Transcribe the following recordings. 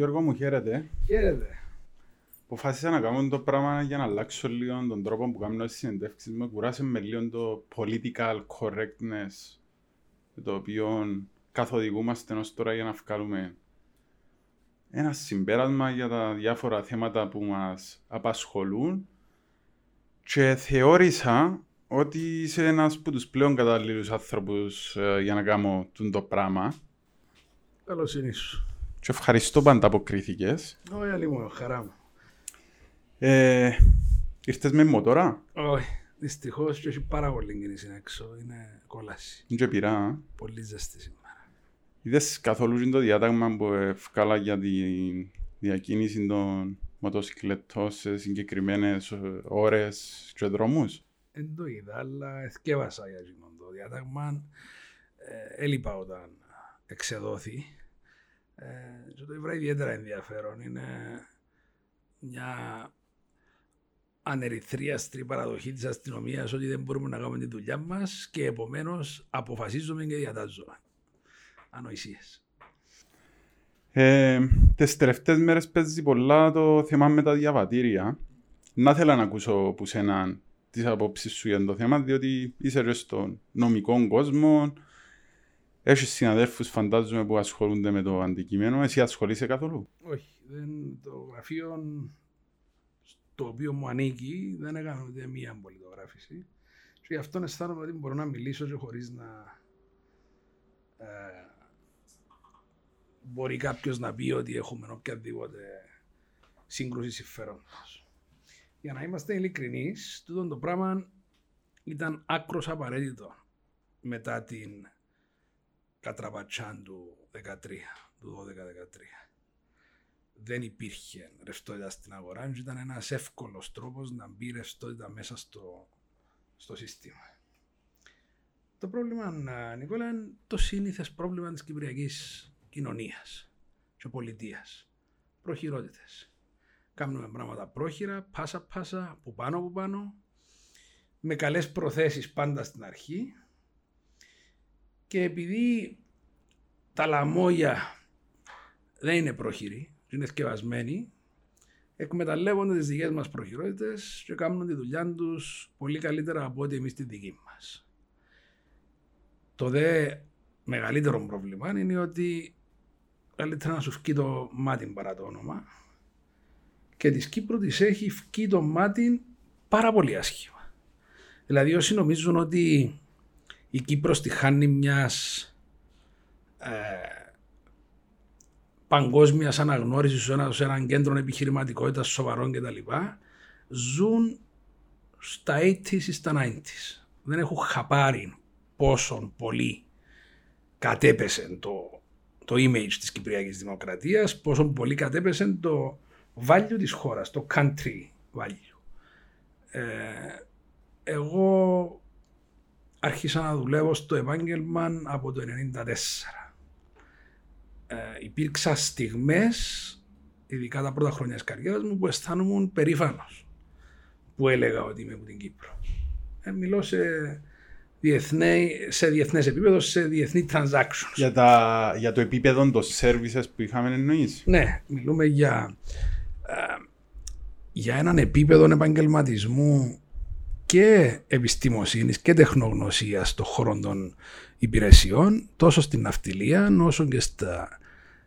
Γιώργο μου, χαίρετε. Χαίρετε. Αποφάσισα να κάνω το πράγμα για να αλλάξω λίγο τον τρόπο που κάνω στις συνεντεύξεις μου. Κουράσαι με λίγο το political correctness το οποίο καθοδηγούμαστε ως τώρα για να βγάλουμε ένα συμπέρασμα για τα διάφορα θέματα που μας απασχολούν και θεώρησα ότι είσαι ένας από τους πλέον κατάλληλους άνθρωπους ε, για να κάνω το πράγμα. Καλώς είναι σου. Και ευχαριστώ που ανταποκρίθηκες. Όχι, άλλη μου, χαρά μου. Ε, ήρθες με μοτόρα. Όχι, δυστυχώς και έχει πάρα πολύ κίνηση έξω. Είναι κόλαση. Δεν και πειρά. α. Πολύ ζεστή σήμερα. Είδες καθόλου το διάταγμα που ευκάλα για τη διακίνηση των μοτοσυκλετών σε συγκεκριμένες ε, ώρες και δρόμους; Δεν το είδα, αλλά εθκεύασα για εκείνον το διάταγμα. Ε, έλειπα όταν εξεδόθη. Ε, και το βρήκα ιδιαίτερα ενδιαφέρον. Είναι μια ανερυθρίαστη παραδοχή της αστυνομίας ότι δεν μπορούμε να κάνουμε τη δουλειά μας και επομένως αποφασίζουμε και διατάζουμε. Ανοησίες. Ε, τις τελευταίες μέρες παίζει πολλά το θέμα με τα διαβατήρια. Να θέλω να ακούσω που σένα τις απόψεις σου για το θέμα, διότι είσαι και στον νομικό κόσμο, έχεις συναδέλφους φαντάζομαι που ασχολούνται με το αντικείμενο, εσύ ασχολείσαι καθόλου; Όχι, δεν, το γραφείο στο οποίο μου ανήκει δεν έκανε ούτε μία πολιτογράφηση. Και γι' αυτό αισθάνομαι ότι μπορώ να μιλήσω και χωρίς να ε, μπορεί κάποιος να πει ότι έχουμε οποιαδήποτε σύγκρουση συμφέροντος. Για να είμαστε ειλικρινείς, τούτο το πράγμα ήταν άκρος απαραίτητο μετά την κατραπατσάν του 13, του 12-13 δεν υπήρχε ρευστότητα στην αγορά και ήταν ένας εύκολος τρόπος να μπει ρευστότητα μέσα στο, στο σύστημα. Το πρόβλημα, Νικόλα, είναι το σύνηθες πρόβλημα της κυπριακής κοινωνίας και πολιτείας. Προχειρότητες. Κάνουμε πράγματα πρόχειρα, πάσα πάσα, από πάνω από πάνω, με καλές προθέσεις πάντα στην αρχή και επειδή τα λαμόγια δεν είναι πρόχειροι, είναι θκευασμένοι, εκμεταλλεύονται τις δικές μας προχειρότητες και κάνουν τη δουλειά τους πολύ καλύτερα από ό,τι εμείς τη δική μας. Το δε μεγαλύτερο πρόβλημα είναι ότι καλύτερα να σου φκεί το μάτι παρά το όνομα και της Κύπρου της έχει φκεί το μάτι πάρα πολύ άσχημα. Δηλαδή όσοι νομίζουν ότι η Κύπρος τη χάνει μιας ε, παγκόσμιας αναγνώρισης σε ένα, σε έναν κέντρο επιχειρηματικότητας σοβαρών κτλ. ζουν στα 80s ή στα 90s. Δεν έχουν χαπάρει πόσο πολύ κατέπεσε το, το image της Κυπριακής Δημοκρατίας, πόσο πολύ κατέπεσε το value της χώρας, το country value. Ε, εγώ άρχισα να δουλεύω στο επάγγελμα από το 1994 ε, υπήρξαν στιγμές, ειδικά τα πρώτα χρόνια της καριέρας μου, που αισθάνομαι περήφανος που έλεγα ότι είμαι από την Κύπρο. Ε, μιλώ σε, διεθνέ, σε διεθνές επίπεδο, σε διεθνή transactions. Για, τα, για το επίπεδο των services που είχαμε εννοείς. Ναι, μιλούμε για, ε, για έναν επίπεδο επαγγελματισμού και επιστημοσύνης και τεχνογνωσίας στον χώρο των υπηρεσιών, τόσο στην ναυτιλία όσο και στα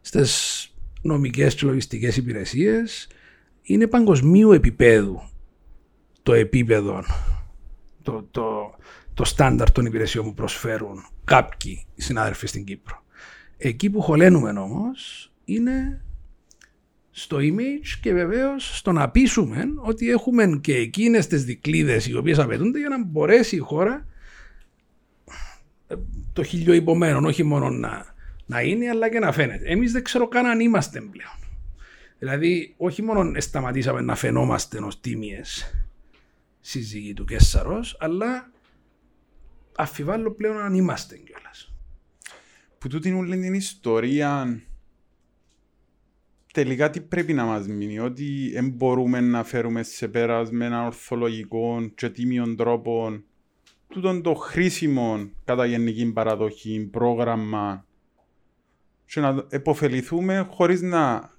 στις νομικές και λογιστικές υπηρεσίες είναι παγκοσμίου επίπεδου το επίπεδο, το, το, το στάνταρ των υπηρεσιών που προσφέρουν κάποιοι συνάδελφοι στην Κύπρο. Εκεί που χωλένουμε όμως είναι στο image και βεβαίως στο να πείσουμε ότι έχουμε και εκείνες τις δικλείδε οι οποίες απαιτούνται για να μπορέσει η χώρα ε, το χιλιό υπομένων, όχι μόνο να να είναι αλλά και να φαίνεται. Εμείς δεν ξέρω καν αν είμαστε πλέον. Δηλαδή, όχι μόνο σταματήσαμε να φαινόμαστε ως τίμιες σύζυγοι του Κέσσαρος, αλλά αφιβάλλω πλέον αν είμαστε κιόλας. Που τούτη είναι την ιστορία τελικά τι πρέπει να μας μείνει, ότι δεν μπορούμε να φέρουμε σε πέρας με ένα ορθολογικό και τίμιο τρόπο τούτον το χρήσιμο κατά γενική παραδοχή, πρόγραμμα και να επωφεληθούμε χωρίς να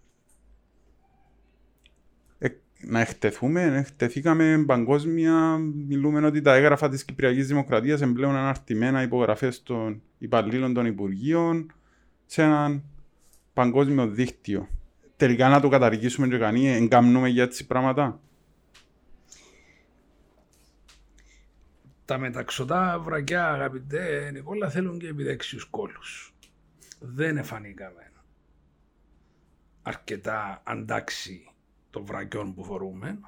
να εκτεθούμε, εκτεθήκαμε παγκόσμια. Μιλούμε ότι τα έγγραφα της Κυπριακής Δημοκρατίας εμπλέουν αναρτημένα υπογραφές των υπαλλήλων των Υπουργείων σε έναν παγκόσμιο δίκτυο. Τελικά να το καταργήσουμε και κανεί, εγκαμνούμε για έτσι πράγματα. Τα μεταξωτά βρακιά, αγαπητέ Νικόλα, θέλουν και επιδέξιους κόλους. Δεν εφανήκαμε αρκετά αντάξει των βρακιών που φορούμε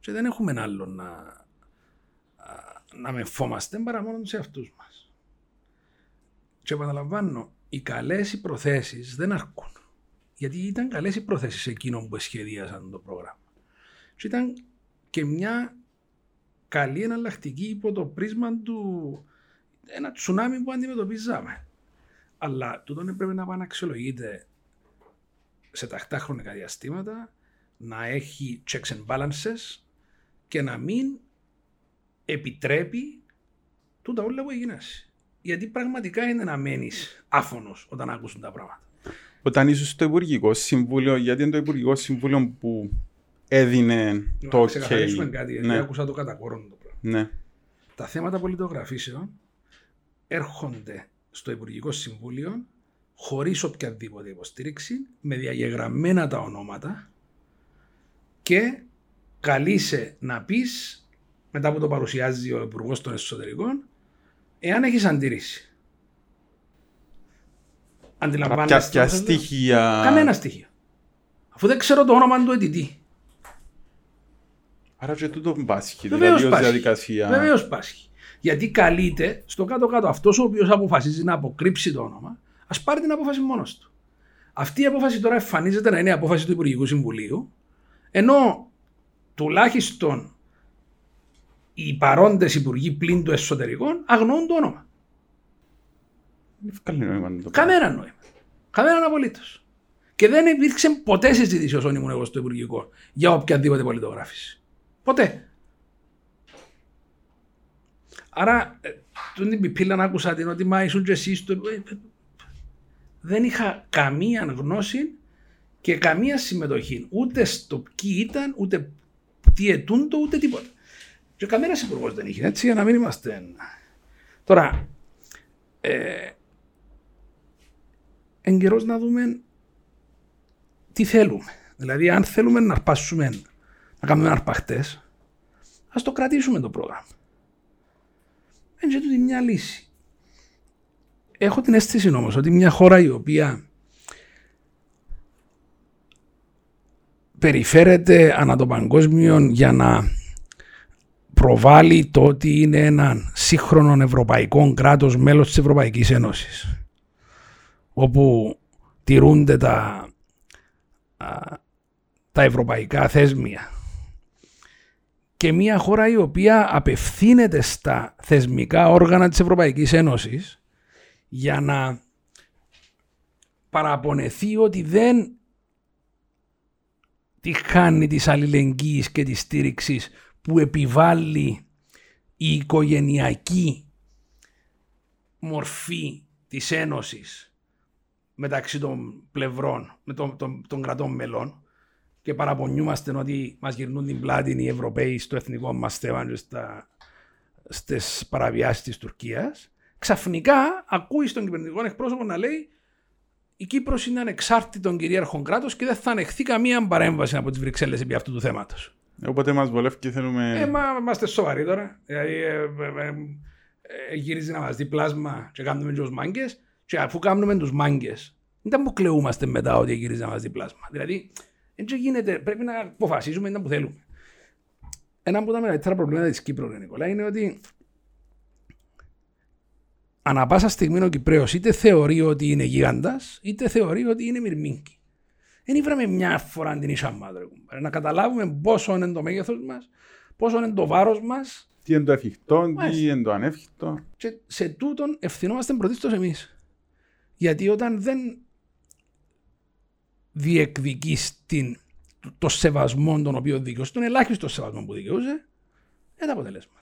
και δεν έχουμε άλλο να, να με φόμαστε παρά μόνο σε αυτούς μας. Και επαναλαμβάνω, οι καλές οι προθέσεις δεν αρκούν. Γιατί ήταν καλές οι προθέσεις εκείνων που σχεδίασαν το πρόγραμμα. Και ήταν και μια καλή εναλλακτική υπό το πρίσμα του ένα τσουνάμι που αντιμετωπίζαμε. Αλλά τούτο πρέπει να επαναξιολογείται σε τακτά χρονικά διαστήματα, να έχει checks and balances και να μην επιτρέπει τούτα όλα που έγινες. Γιατί πραγματικά είναι να μένεις άφωνος όταν ακούσουν τα πράγματα. Όταν ήσουν στο Υπουργικό Συμβούλιο, γιατί είναι το Υπουργικό Συμβούλιο που έδινε το OK. Να ξεκαθαρίσουμε κάτι, γιατί ναι. άκουσα το κατά το πράγμα. Ναι. Τα θέματα πολιτογραφήσεων έρχονται στο Υπουργικό Συμβούλιο χωρίς οποιαδήποτε υποστήριξη, με διαγεγραμμένα τα ονόματα και καλείσαι να πεις μετά που το παρουσιάζει ο Υπουργός των Εσωτερικών, εάν έχεις αντίρρηση. Αντιλαμβάνεστε. Ποια στοιχεία. Κανένα στοιχείο. Αφού δεν ξέρω το όνομα του αιτητή. Άρα και τούτο πάσχει, δηλαδή ως διαδικασία. Βεβαίως πάσχει. Γιατί καλείται στο κάτω-κάτω αυτός ο οποίος αποφασίζει να αποκρύψει το όνομα, ας πάρει την απόφαση μόνος του. Αυτή η απόφαση τώρα εμφανίζεται να είναι η απόφαση του Υπουργικού Συμβουλίου, ενώ τουλάχιστον οι παρόντες υπουργοί πλήν του εσωτερικών αγνοούν το όνομα. Κανένα νόημα. Κανέναν απολύτως. Και δεν υπήρξε ποτέ συζήτηση όσο ήμουν εγώ στο Υπουργικό για οποιαδήποτε πολιτογράφηση. Ποτέ. Άρα, ε, την πιπίλα να άκουσα την ότι μα ήσουν και εσείς στο... Ε, δεν είχα καμία γνώση και καμία συμμετοχή ούτε στο ποιοι ήταν, ούτε τι ετούντο, ούτε τίποτα. Και κανένα υπουργός δεν είχε, έτσι, για να μην είμαστε. Τώρα, ε, εν καιρός να δούμε τι θέλουμε. Δηλαδή, αν θέλουμε να αρπάσουμε, να κάνουμε αρπαχτές, ας το κρατήσουμε το πρόγραμμα. Είναι και μια λύση. Έχω την αίσθηση όμως ότι μια χώρα η οποία περιφέρεται ανά το παγκόσμιο για να προβάλλει το ότι είναι ένα σύγχρονο ευρωπαϊκό κράτος μέλος της Ευρωπαϊκής Ένωσης όπου τηρούνται τα, τα ευρωπαϊκά θέσμια και μια χώρα η οποία απευθύνεται στα θεσμικά όργανα της Ευρωπαϊκής Ένωσης για να παραπονεθεί ότι δεν τη χάνει της αλληλεγγύης και της στήριξης που επιβάλλει η οικογενειακή μορφή της Ένωσης μεταξύ των πλευρών, με των, των, των κρατών μελών και παραπονιούμαστε ότι μας γυρνούν την πλάτη οι Ευρωπαίοι στο εθνικό μας θέμα και στα, στις παραβιάσεις της Τουρκίας, ξαφνικά ακούει στον κυβερνητικό εκπρόσωπο να λέει η Κύπρο είναι ανεξάρτητο κυρίαρχο κράτο και δεν θα ανεχθεί καμία παρέμβαση από τι Βρυξέλλε επί αυτού του θέματο. Οπότε μα βολεύει και θέλουμε. Ε, μα είμαστε σοβαροί τώρα. Δηλαδή, ε, ε, ε, ε, γυρίζει να μα δει πλάσμα και κάνουμε του μάγκε. Και αφού κάνουμε τους μάγκες, δεν που μετά ότι γυρίζει να μα διπλάσμα. Δηλαδή, έτσι γίνεται, πρέπει να αποφασίζουμε να που θέλουμε. Ένα από τα μεγαλύτερα προβλήματα της Κύπρου, Νικόλα, είναι ότι ανά πάσα στιγμή ο Κυπρέος είτε θεωρεί ότι είναι γίγαντα, είτε θεωρεί ότι είναι μυρμήγκη. Δεν ήβραμε μια φορά την ίσα μάδρε. Να καταλάβουμε πόσο είναι το μέγεθος μας, πόσο είναι το βάρος μας. Τι είναι το εφικτό, τι είναι το ανέφικτο. Και σε τούτον ευθυνόμαστε πρωτίστως εμείς. Γιατί όταν δεν διεκδικείς το σεβασμό τον οποίο δικαιούσε, τον ελάχιστο σεβασμό που δικαιούσε, είναι τα αποτελέσματα.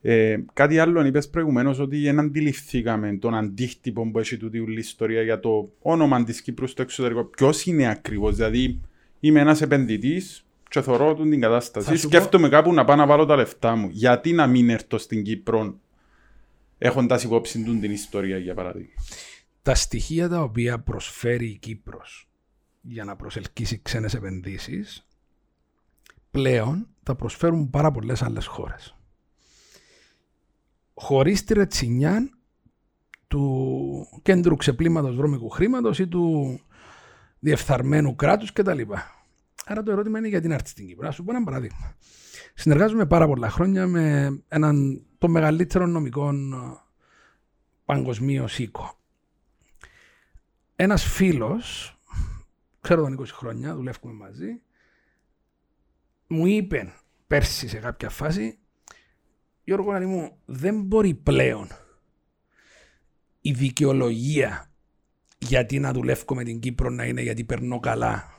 Ε, κάτι άλλο είπες προηγουμένως ότι δεν αντιληφθήκαμε τον αντίκτυπο που έχει τούτη η ιστορία για το όνομα της Κύπρου στο εξωτερικό. Ποιος είναι ακριβώς, δηλαδή είμαι ένας επενδυτής και θωρώ του την κατάσταση. Θα σου Σκέφτομαι κάπου να πάω να βάλω τα λεφτά μου. Γιατί να μην έρθω στην Κύπρο έχοντας υπόψη του την ιστορία για παράδειγμα; Τα στοιχεία τα οποία προσφέρει η Κύπρος για να προσελκύσει ξένες επενδύσεις πλέον θα προσφέρουν πάρα πολλές άλλες χώρες. Χωρίς τη ρετσινιά του κέντρου ξεπλήματος βρώμικου χρήματος ή του διεφθαρμένου κράτους κτλ. Άρα το ερώτημα είναι γιατί να έρθεις στην Κύπρο. Να σου πω ένα παράδειγμα. Συνεργάζομαι πάρα πολλά χρόνια με έναν των μεγαλύτερων νομικών παγκοσμίως οίκο. Ένας φίλος, ξέρω τον 20 χρόνια, δουλεύουμε μαζί, μου είπε πέρσι σε κάποια φάση Γιώργο Νανή μου, δεν μπορεί πλέον η δικαιολογία γιατί να δουλεύω με την Κύπρο να είναι γιατί περνώ καλά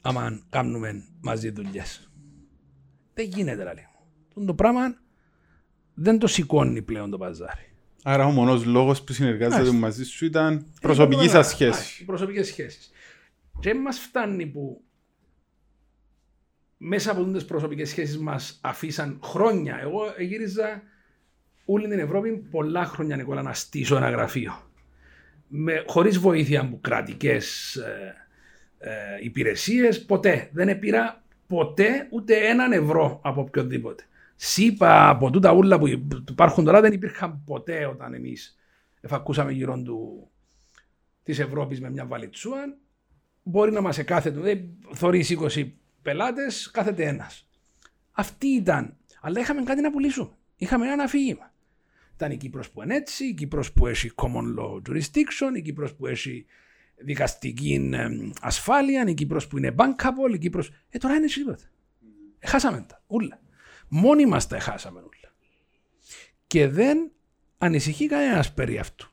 άμα κάνουμε μαζί δουλειές. Δεν γίνεται, λέει. μου. Το πράγμα δεν το σηκώνει πλέον το παζάρι. Άρα ο μόνος λόγος που συνεργάζεται Μάλιστα. μαζί σου ήταν προσωπική σας σχέση. Προσωπικές σχέσεις. Και μας φτάνει που μέσα από τις προσωπικές σχέσεις μας αφήσαν χρόνια. Εγώ γύριζα όλη την Ευρώπη πολλά χρόνια, Νικόλα, να στήσω ένα γραφείο. Με, χωρίς βοήθεια από κρατικές ε, ε, υπηρεσίες, ποτέ. Δεν πήρα ποτέ ούτε έναν ευρώ από οποιοδήποτε. ΣΥΠΑ από τούτα ούλα που υπάρχουν τώρα δεν υπήρχαν ποτέ όταν εμείς εφακούσαμε γύρω του της Ευρώπης με μια βαλιτσούα. Μπορεί να μας εκάθετο, δεν θωρείς 20 πελάτες, κάθεται ένας. Αυτή ήταν. Αλλά είχαμε κάτι να πουλήσουμε. Είχαμε ένα αφήγημα. Ήταν η Κύπρος που είναι έτσι, η Κύπρος που έχει common law jurisdiction, η Κύπρος που έχει δικαστική ε, ασφάλεια, η Κύπρος που είναι bankable, η Κύπρος... Ε, τώρα είναι τίποτα. Έχασαμε τα, ούλα. Μόνοι μας τα έχασαμε ούλα. Και δεν ανησυχεί κανένας περί αυτού.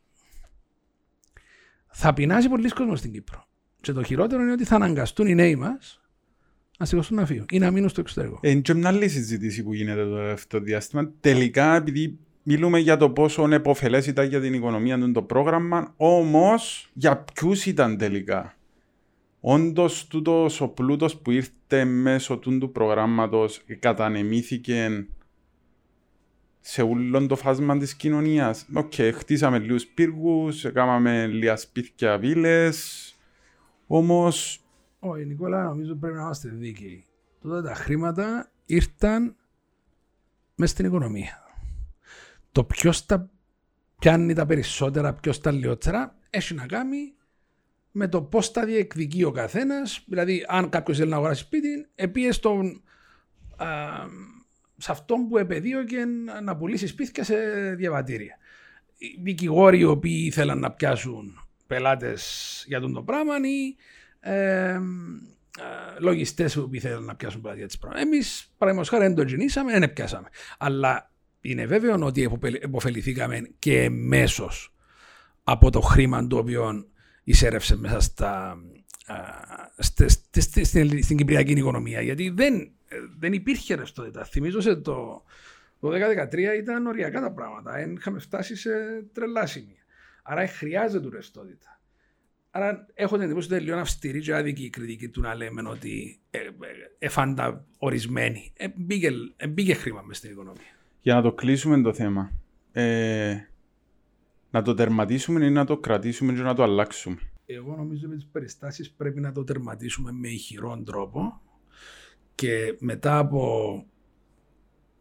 Θα πεινάσει πολλοί κόσμος στην Κύπρο. Και το χειρότερο είναι ότι θα αναγκαστούν οι νέοι μας να σηκωθούν να φύγουν ή να μείνουν στο εξωτερικό. Είναι και μια άλλη συζήτηση που γίνεται το αυτό το διάστημα. Τελικά, επειδή μιλούμε για το πόσο επωφελέ ήταν για την οικονομία του το πρόγραμμα, όμως για ποιους ήταν τελικά; Όντως, τούτος ο πλούτος που ήρθε μέσω του, του προγράμματος κατανεμήθηκε σε όλο το φάσμα της κοινωνίας. Οκ, χτίσαμε λίγους πύργους, έκαναμε λίγα σπίτια, βίλες. Όμως, Όχι, Νικόλα, νομίζω πρέπει να είμαστε δίκαιοι. Τότε τα χρήματα ήρθαν μέσα στην οικονομία. Το ποιος τα πιάνει τα περισσότερα, ποιος τα λιγότερα, έχει να κάνει με το πώς τα διεκδικεί ο καθένας. Δηλαδή, αν κάποιος θέλει να αγοράσει σπίτι, επίε στον. Α, σε αυτόν που επαιδείωκε να πουλήσει σπίτια σε διαβατήρια. Οι δικηγόροι οι οποίοι ήθελαν να πιάσουν πελάτες για τον το πράγμα ή ε, λογιστές που ήθελαν να πιάσουν πελάτες για τις πράγματα. Εμείς, παραδείγματος χάρη, δεν το γεννήσαμε, δεν πιάσαμε. Αλλά είναι βέβαιο ότι εποπε- επωφεληθήκαμε και εμέσως από το χρήμα το οποίο εισέρευσε μέσα στα, α, στε- στε- στε- στην, στην κυπριακή οικονομία. Γιατί δεν, ε, δεν υπήρχε ρευστότητα. Θυμίζω σε το, το 2013 ήταν οριακά τα πράγματα. Δεν είχαμε φτάσει σε τρελά σημεία. Άρα χρειάζεται ρευστότητα. Άρα έχω την εντύπωση ότι είναι λίγο αυστηρή και άδικη η κριτική του να λέμε ότι ε, ε, εφάντα ορισμένοι. Ε, μπήκε, ε, μπήκε χρήμα μες στην οικονομία. για να το κλείσουμε το θέμα, ε, να το τερματίσουμε ή να το κρατήσουμε και να το αλλάξουμε. Εγώ νομίζω με τις περιστάσεις πρέπει να το τερματίσουμε με ηχηρόν τρόπο και μετά από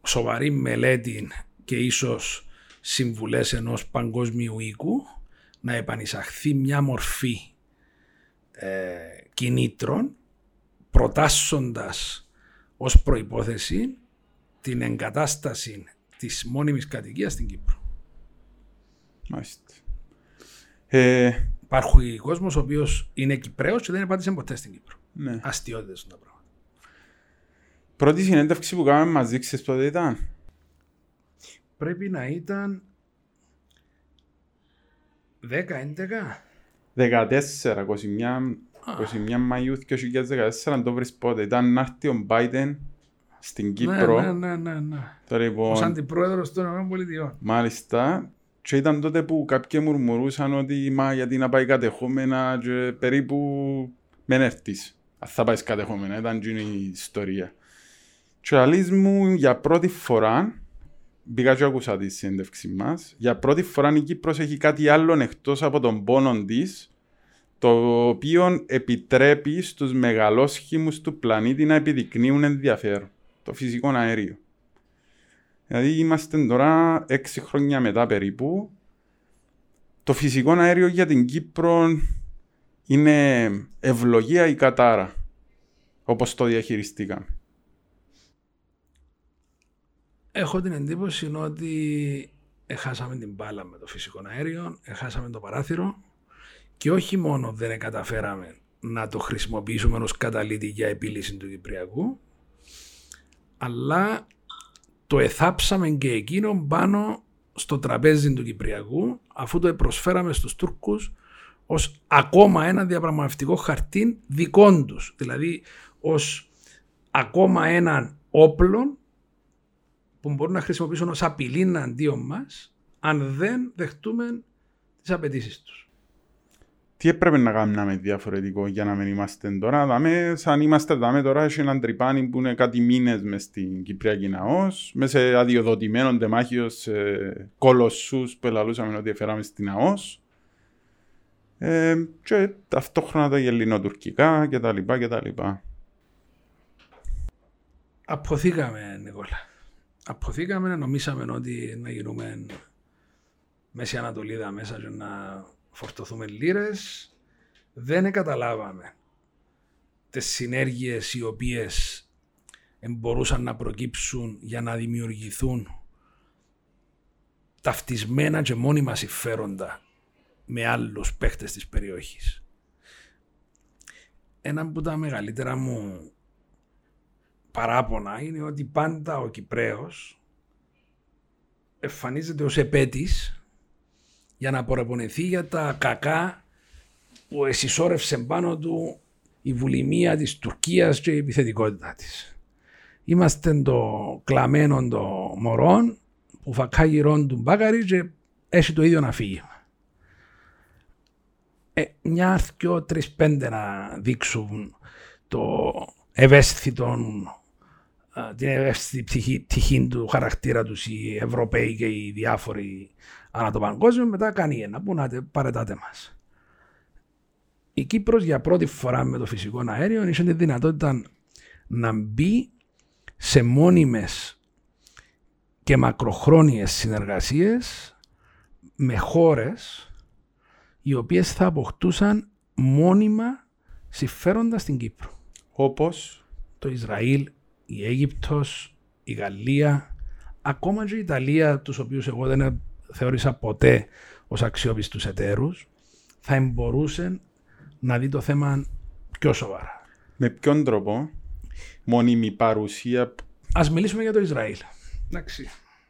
σοβαρή μελέτη και ίσως συμβουλές ενός παγκόσμιου οίκου να επανεισαχθεί μια μορφή ε, κινήτρων προτάσσοντας ως προϋπόθεση την εγκατάσταση της μόνιμης κατοικίας στην Κύπρο. Μάλιστα. Ε, Υπάρχει κόσμος ο οποίος είναι Κυπρέος και δεν επάντησε ποτέ στην Κύπρο. ναι. Αστιότητες είναι τα πράγματα. Πρώτη συνέντευξη που κάναμε μαζί, ξέρεις πότε ήταν; Πρέπει να ήταν 10-11. 14, 21, 21 Μαΐου 2014, το βρεις πότε. Ήταν να έρθει ο Biden στην Κύπρο. Ναι, ναι, ναι, ναι. Τώρα Ως λοιπόν, αντιπρόεδρος των ΗΠΑ. μάλιστα. Και ήταν τότε που κάποιοι μουρμουρούσαν ότι μα γιατί να πάει κατεχόμενα και περίπου μεν έρθεις. Αν θα πάεις κατεχόμενα, ήταν και η ιστορία. Και ο Αλής μου για πρώτη φορά, μπήκα και άκουσα τη συνέντευξη μας, για πρώτη φορά η Κύπρος έχει κάτι άλλο εκτός από τον πόνο της, το οποίο επιτρέπει στους μεγαλόσχημους του πλανήτη να επιδεικνύουν ενδιαφέρον. Το φυσικό αέριο. Δηλαδή είμαστε τώρα έξι χρόνια μετά περίπου. Το φυσικό αέριο για την Κύπρο είναι ευλογία ή κατάρα. Όπως το διαχειριστήκαμε. Έχω την εντύπωση ότι έχασαμε την μπάλα με το φυσικό αέριο, έχασαμε το παράθυρο και όχι μόνο δεν καταφέραμε να το χρησιμοποιήσουμε ως καταλήτη για επίλυση του Κυπριακού, αλλά το εθάψαμε και εκείνο πάνω στο τραπέζι του Κυπριακού αφού το προσφέραμε στους Τούρκους ως ακόμα ένα διαπραγματευτικό χαρτί δικών τους. Δηλαδή ως ακόμα έναν όπλο που μπορούν να χρησιμοποιήσουν ως απειλή αντίον μας αν δεν δεχτούμε τις απαιτήσεις τους τι έπρεπε να κάνουμε διαφορετικό για να μην είμαστε τώρα; Δάμε, σαν είμαστε δάμε τώρα, έχει έναν τρυπάνι που είναι κάτι μήνες μες στην Κυπριακή Ναός, μες σε αδειοδοτημένο τεμάχιο σε κολοσσούς που ελαλούσαμε ότι έφεραμε στην Ναός. Ε, και ταυτόχρονα τα ελληνοτουρκικά κτλ. κτλ. Αποθήκαμε, Νικόλα. Αποθήκαμε, νομίσαμε ότι να γίνουμε Μέση Ανατολίδα μέσα και να φορτωθούμε λίρες. Δεν καταλάβαμε τις συνέργειες οι οποίες μπορούσαν να προκύψουν για να δημιουργηθούν ταυτισμένα και μόνιμα συμφέροντα με άλλους παίχτες της περιοχής. Ένα από τα μεγαλύτερα μου παράπονα είναι ότι πάντα ο Κυπρέος εμφανίζεται ως επέτης για να απορρεπονεθεί για τα κακά που εσυσσόρευσε πάνω του η βουλημία της Τουρκίας και η επιθετικότητά της. Είμαστε το κλαμμένο το μωρό που φακά γυρών του μπάκαρι και έχει το ίδιο να φύγει. Ε, μια, δυο, τρεις, πέντε να δείξουν το ευαίσθητο την ευαίσθητη πτυχή, του χαρακτήρα τους οι Ευρωπαίοι και οι διάφοροι ανά το παγκόσμιο, μετά κάνει ένα που να παρετάτε μας. Η Κύπρος για πρώτη φορά με το φυσικό αέριο είχε τη δυνατότητα να μπει σε μόνιμες και μακροχρόνιες συνεργασίες με χώρες οι οποίες θα αποκτούσαν μόνιμα συμφέροντα στην Κύπρο. Όπως; Το Ισραήλ, η Αίγυπτος, η Γαλλία, ακόμα και η Ιταλία, τους οποίους εγώ δεν θεώρησα ποτέ ως αξιόπιστους εταίρους, θα μπορούσε να δει το θέμα πιο σοβαρά. Με ποιον τρόπο, μόνιμη παρουσία... Ας μιλήσουμε για το Ισραήλ. Εντάξει.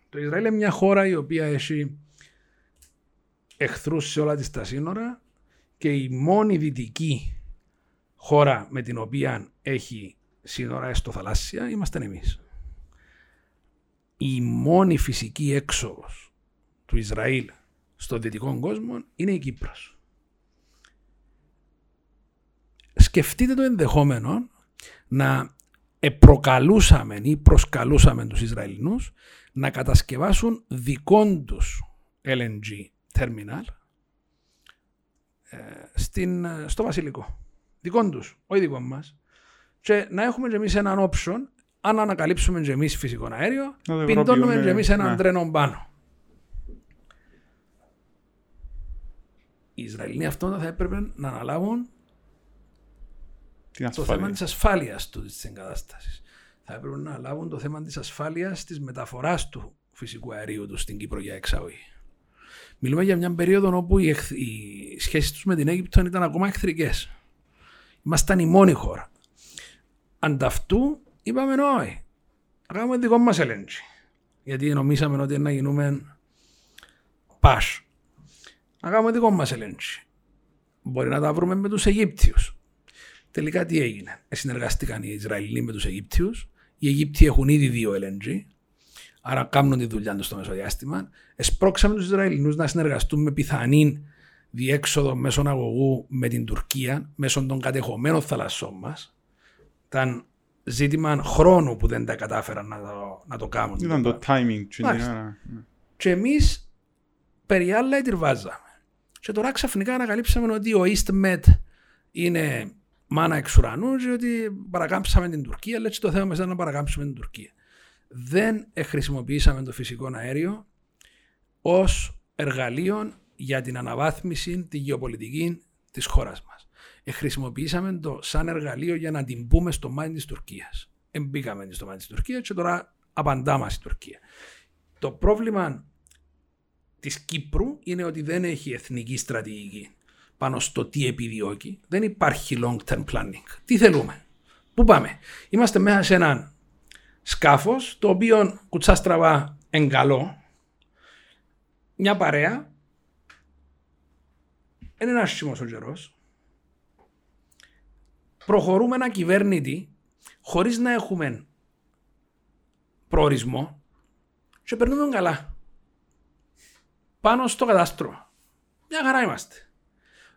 Το Ισραήλ είναι μια χώρα η οποία έχει εχθρούς σε όλα τις τα σύνορα και η μόνη δυτική χώρα με την οποία έχει σύνορα έστω θαλάσσια είμαστε εμείς. Η μόνη φυσική έξοδος του Ισραήλ στο δυτικό κόσμο είναι η Κύπρος. Σκεφτείτε το ενδεχόμενο να προκαλούσαμε ή προσκαλούσαμε τους Ισραηλινούς να κατασκευάσουν δικών τους LNG terminal ε, στην, στο Βασιλικό. Δικών τους, όχι δικό μας και να έχουμε και εμείς έναν option, αν ανακαλύψουμε και εμείς φυσικό αέριο, πιντώνουμε και εμείς έναν ναι. τρένο πάνω. Οι Ισραηλοί αυτό θα έπρεπε να αναλάβουν το θέμα της ασφάλειας του της εγκατάστασης. Θα έπρεπε να αναλάβουν το θέμα της ασφάλειας της μεταφοράς του φυσικού αερίου τους στην Κύπρο για εξαγωγή. Μιλούμε για μια περίοδο όπου οι, εχ... οι σχέσεις τους με την Αίγυπτο ήταν ακόμα εχθρικές. Ήμασταν η μόνη χώρα. Ανταυτού είπαμε όχι. Να κάνουμε δικό μας έλεγχο. Γιατί νομίσαμε ότι να γίνουμε πας. Να κάνουμε δικό μας έλεγχο. Μπορεί να τα βρούμε με τους Αιγύπτιους. Τελικά τι έγινε. Συνεργαστήκαν οι Ισραηλοί με τους Αιγύπτιους. Οι Αιγύπτιοι έχουν ήδη δύο LNG. Άρα κάνουν τη δουλειά τους στο μεσοδιάστημα. Εσπρώξαμε τους Ισραηλινούς να συνεργαστούν με πιθανή διέξοδο μέσω αγωγού με την Τουρκία, μέσω των κατεχομένων θαλασσών μας Ήταν ζήτημα χρόνου που δεν τα κατάφεραν να το, να το κάνουν. Ήταν το timing. και την Μάλιστα. ώρα. Ναι. Και εμείς περί άλλα ετυρβάζαμε. Και τώρα ξαφνικά ανακαλύψαμε ότι ο EastMed είναι μάνα εξ ουρανού και ότι παρακάμψαμε την Τουρκία, αλλά και το θέμα μας ήταν να παρακάμψουμε την Τουρκία. Δεν ε, χρησιμοποιήσαμε το φυσικό αέριο ως εργαλείο για την αναβάθμιση, τη γεωπολιτική της χώρας μας. Ε, χρησιμοποιήσαμε το σαν εργαλείο για να την πούμε στο μάτι της Τουρκίας. Εμπήκαμε στο μάτι της Τουρκίας και τώρα απαντά μας η Τουρκία. Το πρόβλημα της Κύπρου είναι ότι δεν έχει εθνική στρατηγική πάνω στο τι επιδιώκει. Δεν υπάρχει long term planning. Τι θέλουμε; Πού πάμε; Είμαστε μέσα σε έναν σκάφος το οποίο κουτσά στραβά εγκαλώ. Μια παρέα. Είναι ένα άσχημος ο καιρός. Προχωρούμε ένα κυβέρνητη χωρίς να έχουμε προορισμό και περνούμε καλά. Πάνω στο κατάστρο. Μια χαρά είμαστε.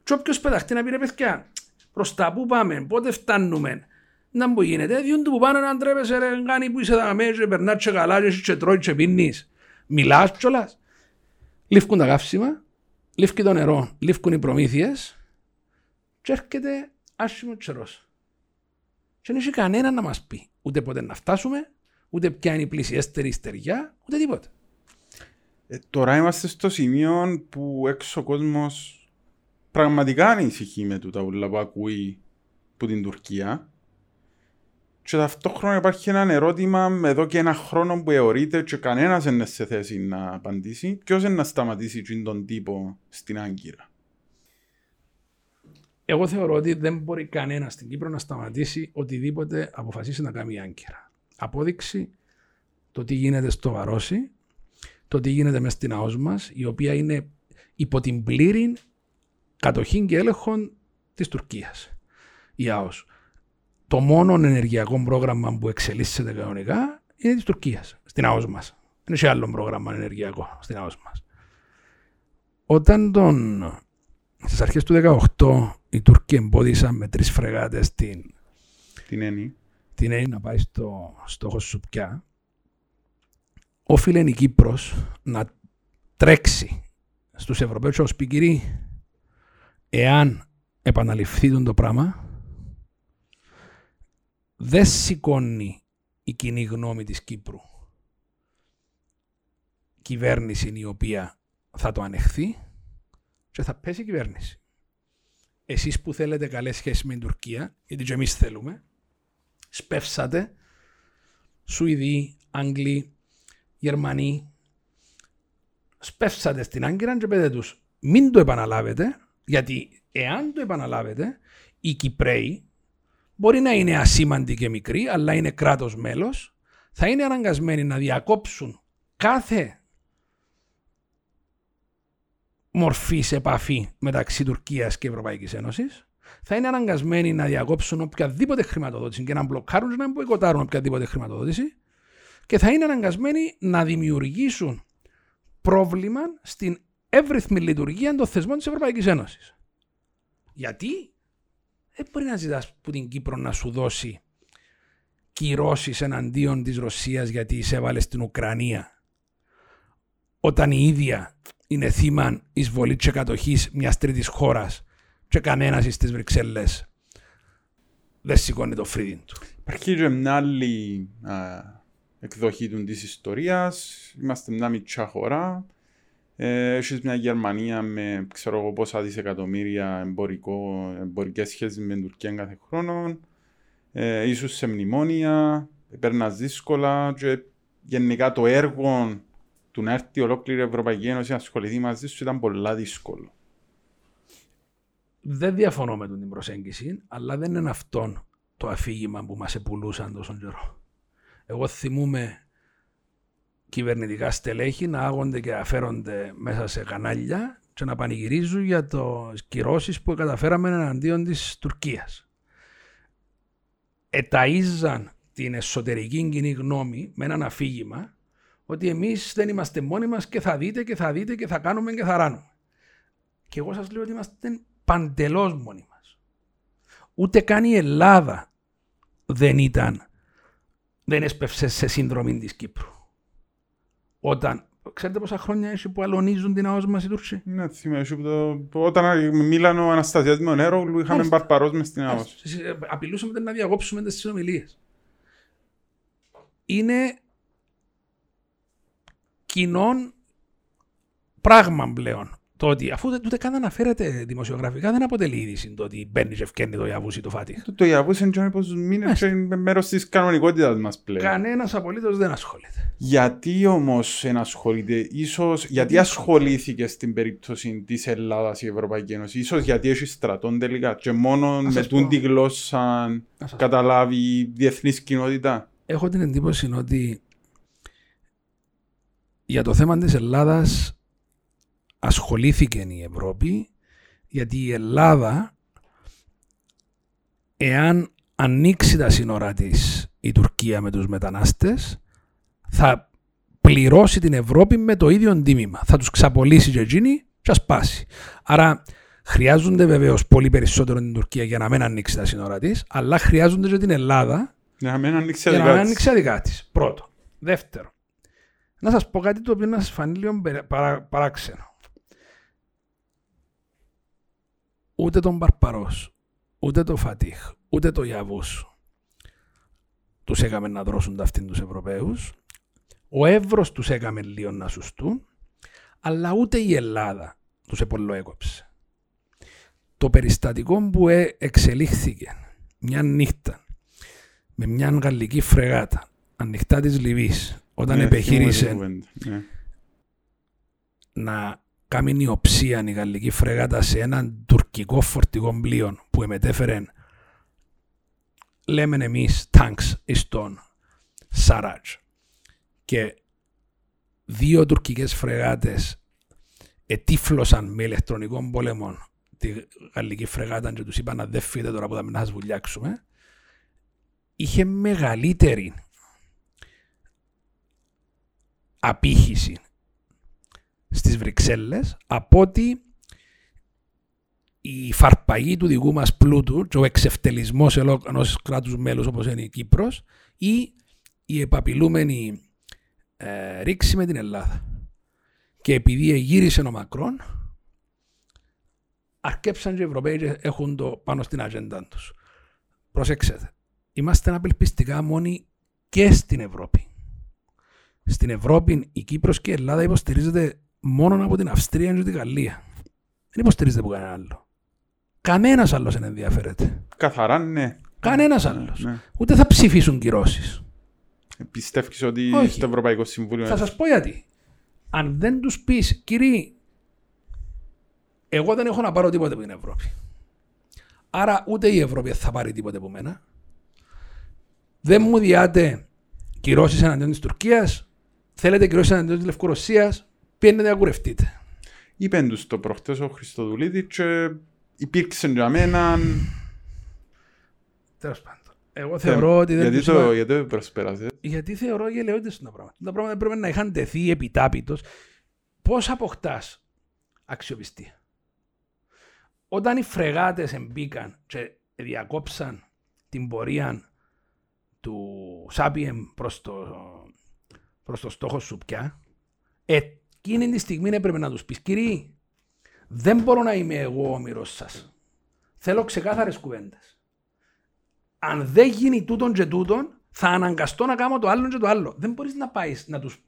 Και όποιος πεταχτεί να πει ρε παιδιά, προς τα που πάμε, πότε φτάνουμε, να μου γίνεται, διότι που πάνε να ντρέπεσαι ρε κάνει που είσαι δαμέ και περνάς και καλά και έχεις και τρώει και πίνεις. Μιλάς κιόλας. Λήφκουν τα καύσιμα, λήφκει το νερό, λήφκουν οι προμήθειες και έρχεται άσχημο τσερός. Και δεν έχει κανένα να μας πει ούτε πότε να φτάσουμε, ούτε ποια είναι η πλησιέστερη στεριά, ούτε τίποτα. Ε, τώρα είμαστε στο σημείο που έξω ο κόσμος πραγματικά ανησυχεί με τούτα ούλα που ακούει που την Τουρκία και ταυτόχρονα υπάρχει ένα ερώτημα με εδώ και ένα χρόνο που εωρείται και κανένας δεν είναι σε θέση να απαντήσει ποιος είναι να σταματήσει τζιν τον τύπο στην Άγκυρα; Εγώ θεωρώ ότι δεν μπορεί κανένας στην Κύπρο να σταματήσει οτιδήποτε αποφασίσει να κάνει η Άγκυρα. Απόδειξη το τι γίνεται στο Βαρόσι, το τι γίνεται μέσα στην ΑΟΣ μας, η οποία είναι υπό την πλήρη κατοχή και έλεγχο της Τουρκίας. Η ΑΟΣ. Το μόνο ενεργειακό πρόγραμμα που εξελίσσεται κανονικά είναι της Τουρκίας, στην ΑΟΣ μας. Δεν έχει άλλο πρόγραμμα ενεργειακό στην ΑΟΣ μας. Όταν τον, στις αρχές του 2018 οι Τούρκοι εμπόδισαν με τρεις φρεγάτες την, Την Έννη. την Έλλη να πάει στο στόχο Σουπιά, όφιλε η Κύπρος να τρέξει στους Ευρωπαίους ως πικυροί εάν επαναληφθεί τον το πράγμα. Δεν σηκώνει η κοινή γνώμη της Κύπρου. Κυβέρνηση η οποία θα το ανεχθεί και θα πέσει η κυβέρνηση. Εσείς που θέλετε καλές σχέσεις με την Τουρκία, γιατί και εμείς θέλουμε, σπεύσατε Σουηδοί, Άγγλοι, Γερμανοί, σπεύσατε στην Άγκυρα και πέτε τους μην το επαναλάβετε, γιατί εάν το επαναλάβετε, οι Κυπρέοι μπορεί να είναι ασήμαντοι και μικροί, αλλά είναι κράτος μέλος, θα είναι αναγκασμένοι να διακόψουν κάθε μορφή σε επαφή μεταξύ Τουρκίας και Ευρωπαϊκής Ένωσης, θα είναι αναγκασμένοι να διακόψουν οποιαδήποτε χρηματοδότηση και να μπλοκάρουν και να μποϊκοτάρουν οποιαδήποτε χρηματοδότηση και θα είναι αναγκασμένοι να δημιουργήσουν πρόβλημα στην εύρυθμη λειτουργία των θεσμών της Ευρωπαϊκής Ένωσης. Γιατί; Δεν μπορεί να ζητάς από την Κύπρο να σου δώσει κυρώσεις εναντίον της Ρωσίας γιατί εισέβαλε στην Ουκρανία όταν η ίδια είναι θύμα εισβολή και κατοχής μιας τρίτης χώρας και κανένας στι Βρυξέλλες δεν σηκώνει το φρύδι του. Υπάρχει και μια άλλη α, εκδοχή του της ιστορίας. Είμαστε μια μικρά χώρα. Ε, έχεις μια Γερμανία με ξέρω εγώ πόσα δισεκατομμύρια εμπορικό, εμπορικές σχέσεις με την Τουρκία κάθε χρόνο. Ε, ίσως σε μνημόνια, παίρνας δύσκολα και γενικά το έργο του να έρθει ολόκληρη η Ευρωπαϊκή Ένωση να ασχοληθεί μαζί σου ήταν πολλά δύσκολο. Δεν διαφωνώ με την προσέγγιση, αλλά δεν είναι αυτό το αφήγημα που μας επουλούσαν τόσο καιρό. Εγώ θυμούμαι κυβερνητικά στελέχη να άγονται και αφαίρονται μέσα σε κανάλια και να πανηγυρίζουν για το κυρώσεις που καταφέραμε εναντίον της Τουρκίας. Εταΐζαν την εσωτερική κοινή γνώμη με έναν αφήγημα ότι εμείς δεν είμαστε μόνοι μας και θα δείτε και θα δείτε και θα κάνουμε και θα ράνουμε. Και εγώ σας λέω ότι είμαστε παντελώς μόνοι μας. Ούτε καν η Ελλάδα δεν ήταν, δεν έσπευσε σε σύνδρομη της Κύπρου. Όταν, ξέρετε πόσα χρόνια έχει που αλωνίζουν την ΑΟΣ μας οι Τούρκοι; Ναι, θυμάμαι. Το... Όταν μίλαν ο Αναστασιάς με τον Έρογλου, είχαμε Μάλιστα. μπαρπαρός μες στην ΑΟΣ. Ε, Απειλούσαμε να διαγώψουμε τις συνομιλίες. Είναι κοινών πράγμα πλέον. Το ότι αφού δεν- ούτε καν αναφέρεται δημοσιογραφικά δεν αποτελεί είδηση το ότι μπαίνει και ευκαιρνεί το Ιαβούσι το Φάτιχ. Το- Το Ιαβούς είναι και πόσους μήνες Μάλιστα. και είναι μέρος της κανονικότητας μας πλέον. Κανένας απολύτως δεν ασχολείται. Γιατί όμως ενασχολείται, ίσως γιατί ασχολήθηκε στην περίπτωση της Ελλάδας η Ευρωπαϊκή Ένωση, ίσως γιατί έχει στρατόν τελικά και μόνο με σας τούν πω. τη γλώσσα Να σας καταλάβει η διεθνής κοινότητα. έχω την εντύπωση ότι για το θέμα της Ελλάδας ασχολήθηκε η Ευρώπη γιατί η Ελλάδα εάν ανοίξει τα σύνορά της η Τουρκία με τους μετανάστες θα πληρώσει την Ευρώπη με το ίδιο τίμημα. Θα τους ξαπολύσει και εκείνη και ας πάσει. Άρα χρειάζονται βεβαίως πολύ περισσότερο την Τουρκία για να μην ανοίξει τα σύνορά της αλλά χρειάζονται και την Ελλάδα Για να μην ανοίξει για να μην αδικά της. ανοίξει αδικά τη. Πρώτο. Δεύτερο. Να σας πω κάτι το οποίο να σας φανεί λίγο περι- παρά- παράξενο. Ούτε τον Παρπαρό, ούτε το Φατίχ, ούτε το Ιαβούς τους έκαμε να δρώσουν τα αυτήν τους Ευρωπαίους. Ο Εύρο τους έκαμε λίγο να σουστούν, αλλά ούτε η Ελλάδα τους επολοέκοψε. Το περιστατικό που ε- εξελίχθηκε μια νύχτα με μια γαλλική φρεγάτα ανοιχτά της Λιβύης όταν Ναι, επιχείρησε θυμούμαι την κουβέντα. Ναι. να κάνει νιοψία η γαλλική φρεγάτα σε έναν τουρκικό φορτηγό πλοίο που εμετέφερε λέμε εμείς tanks εις τον Σαράτζ και δύο τουρκικές φρεγάτες ετύφλωσαν με ηλεκτρονικό πόλεμο τη γαλλική φρεγάτα και τους είπαν να δεν φύγετε τώρα που θα μην σας βουλιάξουμε είχε μεγαλύτερη απήχηση στις Βρυξέλλες από ότι η φαρπαγή του δικού μας πλούτου και ο εξευτελισμός ελο- ενός κράτους μέλους όπως είναι η Κύπρος ή η επαπειλούμενη ε, ρήξη με την Ελλάδα. Και επειδή γύρισε ο Μακρόν αρκέψαν και οι Ευρωπαίοι και έχουν το πάνω στην ατζέντα τους. Προσέξτε, είμαστε απελπιστικά μόνοι και στην Ευρώπη. Στην Ευρώπη η Κύπρος και η Ελλάδα υποστηρίζεται μόνο από την Αυστρία και τη Γαλλία. Δεν υποστηρίζεται από κανένα άλλο. Κανένας άλλος δεν ενδιαφέρεται. Καθαρά ναι. Κανένας άλλος. ναι. Ούτε θα ψηφίσουν κυρώσεις. Πιστεύεις ότι Όχι. στο Ευρωπαϊκό Συμβούλιο Θα σας πω γιατί. Αν δεν τους πεις, κύριοι, εγώ δεν έχω να πάρω τίποτε από την Ευρώπη. Άρα ούτε η Ευρώπη θα πάρει τίποτε από μένα. Δεν μου διάτε κυρώσεις εναντίον της Τουρκίας. Θέλετε κυρώσεις εναντίον της Λευκορωσίας. Πιένετε να κουρευτείτε; είπε τους το προχτές ο Χριστοδουλίδης και υπήρξε για μένα... Τέλος πάντων. Εγώ θεωρώ ότι δεν γιατί, τους το, είπα- γιατί το προσπέρασε. Γιατί θεωρώ γελαιότητες τα πράγματα. Τα πράγματα πρέπει να είχαν τεθεί επιτάπητος. Πώς αποκτάς αξιοπιστία; Όταν οι φρεγάτες εμπήκαν και διακόψαν την πορεία του Σάπιεμ προς το, προς το στόχο σου πια, εκείνη τη στιγμή έπρεπε να τους πεις «Κύριοι, δεν μπορώ να είμαι εγώ ο όμηρος σας. Θέλω ξεκάθαρες κουβέντες αν δεν γίνει τούτον και τούτον, θα αναγκαστώ να κάνω το άλλο και το άλλο. Δεν μπορείς να πάεις να τους,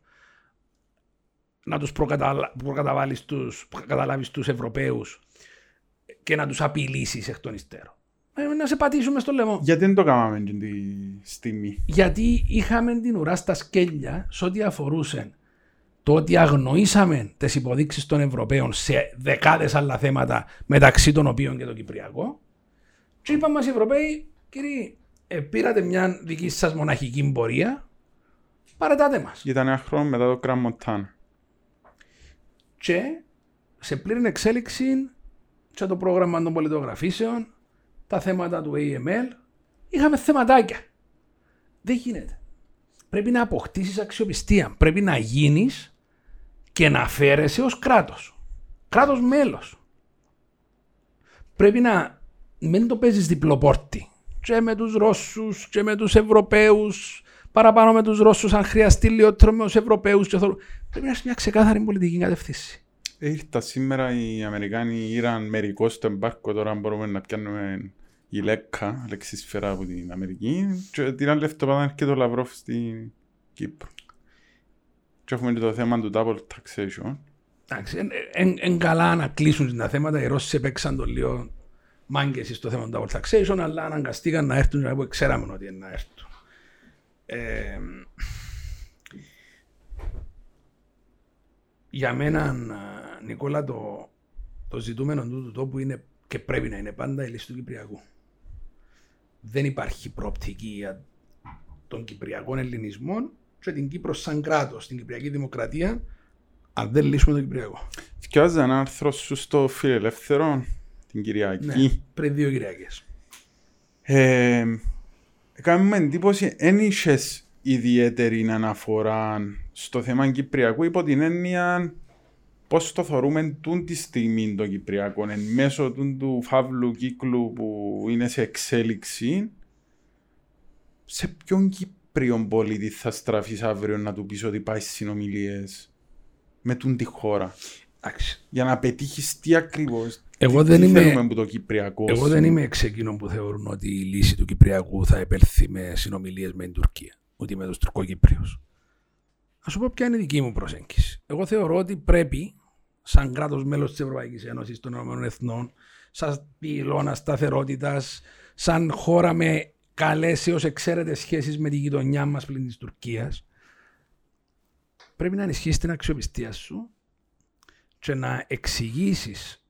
να τους προκαταλα... προκαταβάλεις τους, προκαταλάβεις τους Ευρωπαίους και να τους απειλήσεις εκ των υστέρων. Ε, να σε πατήσουμε στο λαιμό. Γιατί δεν το κάναμε την τη στιγμή; Γιατί είχαμε την ουρά στα σκέλια σε ό,τι αφορούσε το ότι αγνοήσαμε τις υποδείξεις των Ευρωπαίων σε δεκάδες άλλα θέματα μεταξύ των οποίων και το Κυπριακό και είπαν μας οι Ευρωπαίοι κύριοι ε, πήρατε μια δική σας μοναχική πορεία παρατάτε μας Ήταν ένα χρόνο μετά το Grand Montan. και σε πλήρη εξέλιξη και το πρόγραμμα των πολιτογραφήσεων τα θέματα του AML είχαμε θεματάκια. Δεν γίνεται. Πρέπει να αποκτήσεις αξιοπιστία. Πρέπει να γίνεις και να φέρεσαι ως κράτος. Κράτος μέλος. Πρέπει να μην το παίζεις διπλοπόρτη και με τους Ρώσους και με τους Ευρωπαίους παραπάνω με τους Ρώσους αν χρειαστεί λιγότερο με τους Ευρωπαίους και θέλω... πρέπει να έχεις μια ξεκάθαρη πολιτική κατευθύνση. Ήρθα σήμερα οι Αμερικάνοι ήραν μερικό στο εμπάρκο, τώρα μπορούμε να πιάνουμε η Λέκα, λεξισφαίρα από την Αμερική και την άλλη λεφτοπάδα και το Λαυρόφ στην Κύπρο. Και έχουμε και το θέμα του double taxation. Εντάξει, εν καλά να κλείσουν τα θέματα, οι Ρώσοι έπαιξαν το λίγο μάγκες στο θέμα του double taxation, αλλά αναγκαστήκαν να έρθουν που ξέραμε ότι είναι να έρθουν. Ε, για μένα, Νικόλα, το, το ζητούμενο του τόπου είναι και πρέπει να είναι πάντα η λύση του Κυπριακού. Δεν υπάρχει προοπτική για τον Κυπριακό Ελληνισμό και την Κύπρο σαν κράτος, την Κυπριακή Δημοκρατία, αν δεν λύσουμε τον Κυπριακό. Φτιάζει ένα άρθρο σου στο Φιλελεύθερο την Κυριακή. Ναι, πριν δύο Κυριακές. Ε, Κάνουμε εντύπωση, δεν είχες ιδιαίτερη αναφορά στο θέμα Κυπριακού υπό την έννοια πώς το θεωρούμε τούν τη στιγμή των Κυπριακών εν μέσω του, του φαύλου κύκλου που είναι σε εξέλιξη. Σε ποιον Κύπριον πολίτη θα στραφείς αύριο να του πεις ότι πάεις στι συνομιλίες με τούν τη χώρα; Για να πετύχεις τι ακριβώς. Εγώ δεν, είμαι, το Κυπριακό, εγώ δεν είμαι εξ εκείνων που θεωρούν ότι η λύση του Κυπριακού θα επέλθει με συνομιλίες με την Τουρκία, ούτε με τους Τουρκοκύπριου. Α σου πω ποια είναι η δική μου προσέγγιση. Εγώ θεωρώ ότι πρέπει, σαν κράτος μέλος της Ευρωπαϊκής Ένωσης των ΗΕ, σαν πυλώνα σταθερότητας, σαν χώρα με καλές έως εξαίρετες σχέσεις με τη γειτονιά μας πλην της Τουρκίας, πρέπει να ενισχύσεις την αξιοπιστία σου και να εξηγήσεις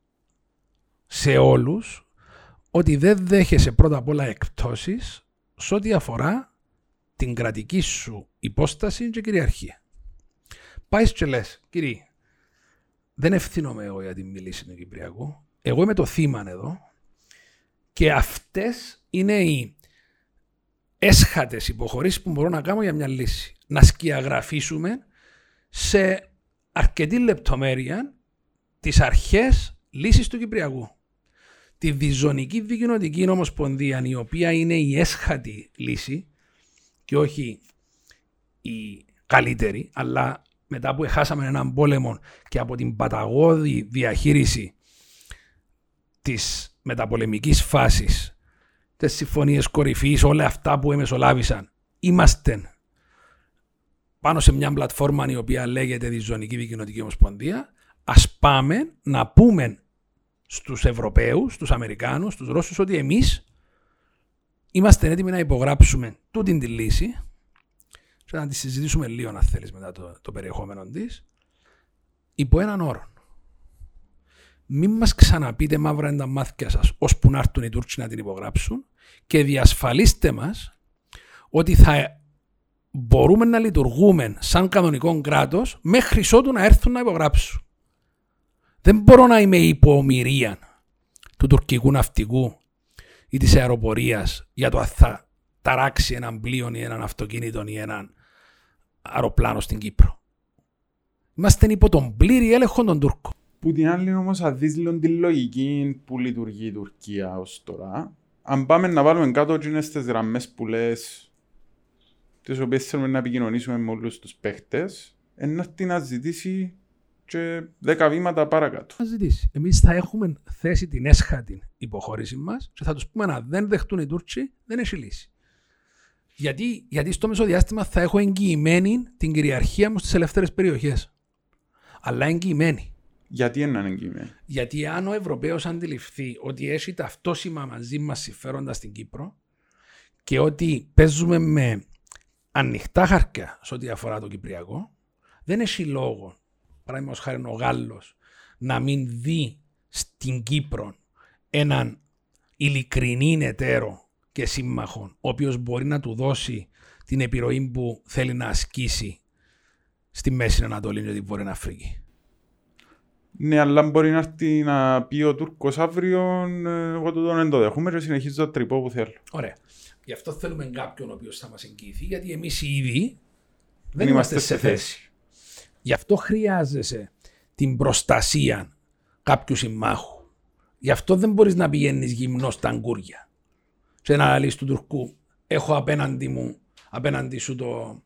σε όλους ότι δεν δέχεσαι πρώτα απ' όλα εκπτώσεις σε ό,τι αφορά την κρατική σου υπόσταση και κυριαρχία. Πάεις και λες, κύριε, δεν ευθύνομαι εγώ για τη μιλήση του Κυπριακού. Εγώ είμαι το θύμα εδώ και αυτές είναι οι έσχατες υποχωρήσεις που μπορώ να κάνω για μια λύση. Να σκιαγραφίσουμε σε αρκετή λεπτομέρεια τις αρχές λύσης του Κυπριακού. Τη διζωνική δικοινοτική ομοσπονδία, η οποία είναι η έσχατη λύση και όχι η καλύτερη, αλλά μετά που χάσαμε έναν πόλεμο και από την παταγώδη διαχείριση της μεταπολεμικής φάσης, τις συμφωνίες κορυφής, όλα αυτά που εμεσολάβησαν, είμαστε πάνω σε μια πλατφόρμα η οποία λέγεται Διζωνική Δικοινοτική Ομοσπονδία. Ας πάμε να πούμε στους Ευρωπαίους, στους Αμερικάνους, στους Ρώσους ότι εμείς είμαστε έτοιμοι να υπογράψουμε τούτη τη λύση και να τη συζητήσουμε λίγο αν θέλεις μετά το, το περιεχόμενο της, υπό έναν όρο. Μην μας ξαναπείτε μαύρα είναι τα μάθηκια σας ώσπου να έρθουν οι Τούρκοι να την υπογράψουν και διασφαλίστε μας ότι θα μπορούμε να λειτουργούμε σαν κανονικό κράτος μέχρι ότου να έρθουν να υπογράψουν. Δεν μπορώ να είμαι υπό ομοιρία του τουρκικού ναυτικού ή της αεροπορίας για το αν θα ταράξει έναν πλοίο ή έναν αυτοκίνητο ή έναν αεροπλάνο στην Κύπρο. Είμαστε υπό τον πλήρη έλεγχο των Τούρκων. Που την άλλη όμως αδίσλον τη λογική που λειτουργεί η Τουρκία ως τώρα. Αν πάμε να βάλουμε κάτω τις γραμμές που λες τις οποίες θέλουμε να επικοινωνήσουμε με όλους τους παίχτες, να την ζητήσει και δέκα βήματα παρακάτω. Θα ζητήσει. Εμείς θα έχουμε θέσει την έσχατη υποχώρηση μας και θα τους πούμε να δεν δεχτούν οι Τούρκοι, δεν έχει λύση. Γιατί, γιατί στο μεσοδιάστημα θα έχω εγγυημένη την κυριαρχία μου στις ελεύθερες περιοχές. Αλλά εγγυημένη. Γιατί είναι εγγυημένη; Γιατί αν ο Ευρωπαίος αντιληφθεί ότι έχει ταυτόσημα μαζί μας συμφέροντα στην Κύπρο και ότι παίζουμε με ανοιχτά χαρτιά σε ό,τι αφορά το Κυπριακό, δεν έχει λόγο παράδειγμα χάρη ο Γάλλος, να μην δει στην Κύπρο έναν ειλικρινή εταίρο και σύμμαχο, ο οποίος μπορεί να του δώσει την επιρροή που θέλει να ασκήσει στη Μέση Ανατολή και την Βόρεια Αφρική. Ναι, αλλά μπορεί να έρθει να πει ο Τούρκος αύριο, ε, εγώ το δεν το δέχομαι και συνεχίζω το τρυπό που θέλω. Ωραία. Γι' αυτό θέλουμε κάποιον ο οποίος θα μας εγγυηθεί, γιατί εμείς ήδη δεν, είμαστε, σε θέση. Γι' αυτό χρειάζεσαι την προστασία κάποιου συμμάχου. Γι' αυτό δεν μπορείς να πηγαίνεις γυμνός στα αγκούρια. Και να λύσει του Τουρκού έχω απέναντι μου, απέναντι σου το,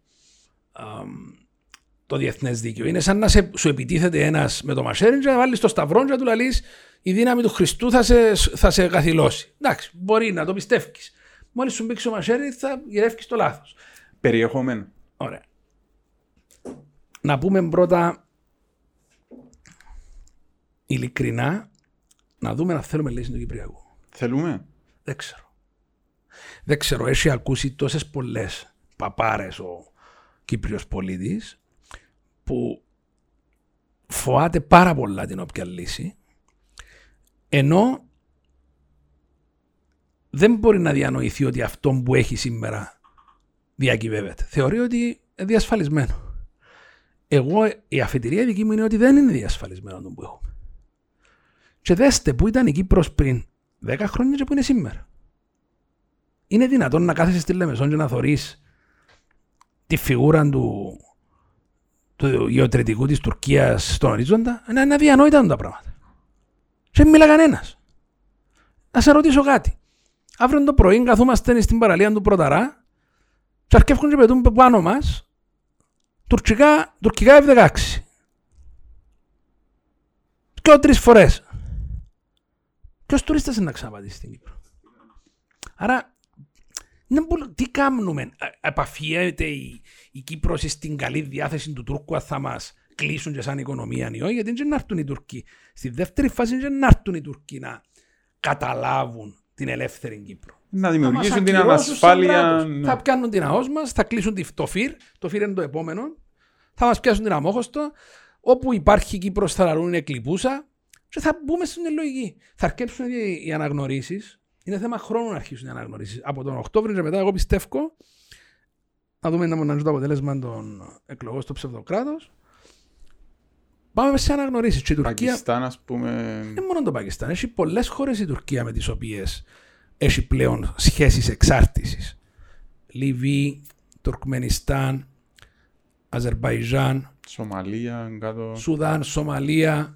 το διεθνές δίκαιο. Είναι σαν να σε, σου επιτίθεται ένας με το μασέρι και να βάλεις το σταυρό και να του λέει η δύναμη του Χριστού θα σε, θα σε καθυλώσει. Εντάξει, μπορεί να το πιστεύει. Μόλις σου μπήξει ο μασέρι θα γυρεύει το λάθος. Περιεχόμενο. Ωραία. Να πούμε πρώτα ειλικρινά να δούμε να θέλουμε λύση του Κυπριακού. Θέλουμε. Δεν ξέρω. Δεν ξέρω. Έχει ακούσει τόσες πολλές παπάρες ο Κύπριος πολίτης που φοάται πάρα πολλά την όποια λύση ενώ δεν μπορεί να διανοηθεί ότι αυτό που έχει σήμερα διακυβεύεται. Θεωρεί ότι είναι διασφαλισμένο. Εγώ η αφετηρία δική μου είναι ότι δεν είναι διασφαλισμένο το που έχουμε. Και δέστε που ήταν η Κύπρος πριν 10 χρόνια και που είναι σήμερα. Είναι δυνατόν να κάθεσαι στη Λεμεσόν και να θωρείς τη φιγούρα του, του γεωτρετικού της Τουρκίας στον ορίζοντα. Είναι αδιανόητα τα πράγματα. Και δεν μιλά κανένας. Να σε ρωτήσω κάτι. Αύριο το πρωί καθόμαστε στην παραλία του Πρωταρά και αρκεύουν και πετούν πάνω μας τουρκικά, τουρκικά F-16. Και τρεις φορές. Ποιος τουρίστας είναι να ξαναπατήσει στην Κύπρο; Άρα, τι κάνουμε. Επαφιέται η, η Κύπρος στην καλή διάθεση του Τούρκου αν θα μας κλείσουν και σαν οικονομία ή όχι, γιατί δεν έρθουν οι Τουρκοί. Στη δεύτερη φάση δεν έρθουν οι Τουρκοί να καταλάβουν την ελεύθερη Κύπρο. Να δημιουργήσουν την ανασφάλεια. Ναι. Θα πιάνουν την ΑΟΣ μας, θα κλείσουν το ΦΥΡ, το ΦΥΡ είναι το επόμενο, θα μας πιάσουν την αμόχωστο, όπου υπάρχει Κύπρος θα λαρούν είναι κλειπούσα και θα μπούμε στην λογική. Θα αρκέψουν οι αναγνωρίσεις. Είναι θέμα χρόνου να αρχίσουν οι αναγνωρίσεις. Από τον Οκτώβριο και μετά, εγώ πιστεύω, να δούμε να μοναζούν το αποτέλεσμα των εκλογών στο ψευδοκράτος. Πάμε σε αναγνωρίσεις. Και η Τουρκία. Πακιστάν, ας πούμε. Δεν μόνο το Πακιστάν. Έχει πολλές χώρες η Τουρκία με τις οποίες έχει πλέον σχέσεις εξάρτησης. Λιβύη, Τουρκμενιστάν, Αζερβαϊζάν, Σομαλία, κάτω... Σουδάν, Σομαλία,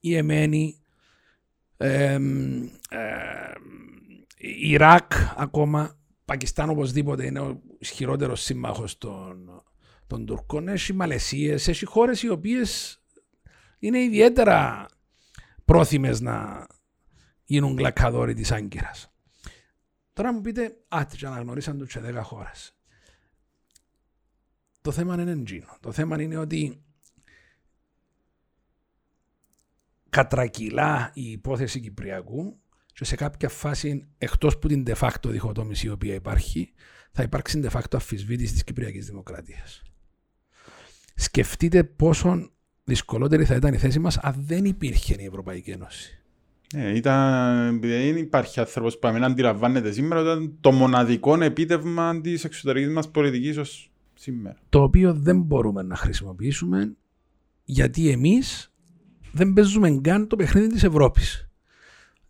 Ιεμένη, ε, Ιράκ ακόμα. Πακιστάν οπωσδήποτε είναι ο ισχυρότερος σύμμαχος των, των Τουρκών. Έχει Μαλαισίες, έχει χώρες οι οποίες είναι ιδιαίτερα πρόθυμες να γίνουν γλακαδόροι της Άγκυρας. Τώρα μου πείτε, άτυχε αναγνωρίσαν τους σε 10 χώρες. Το θέμα είναι εντζήνο. Το θέμα είναι ότι κατρακυλά η υπόθεση Κυπριακού και σε κάποια φάση, εκτός που την de facto διχοτόμηση η οποία υπάρχει, θα υπάρξει de facto αφισβήτηση της Κυπριακής Δημοκρατίας. Σκεφτείτε πόσο δυσκολότερη θα ήταν η θέση μας αν δεν υπήρχε η Ευρωπαϊκή Ένωση. Ε, ήταν, δεν υπάρχει άνθρωπος που να αντιλαμβάνεται σήμερα ήταν το μοναδικό επίτευγμα της εξωτερικής μας πολιτικής ως σήμερα. Το οποίο δεν μπορούμε να χρησιμοποιήσουμε γιατί εμείς δεν παίζουμε καν το παιχνίδι της Ευρώπης.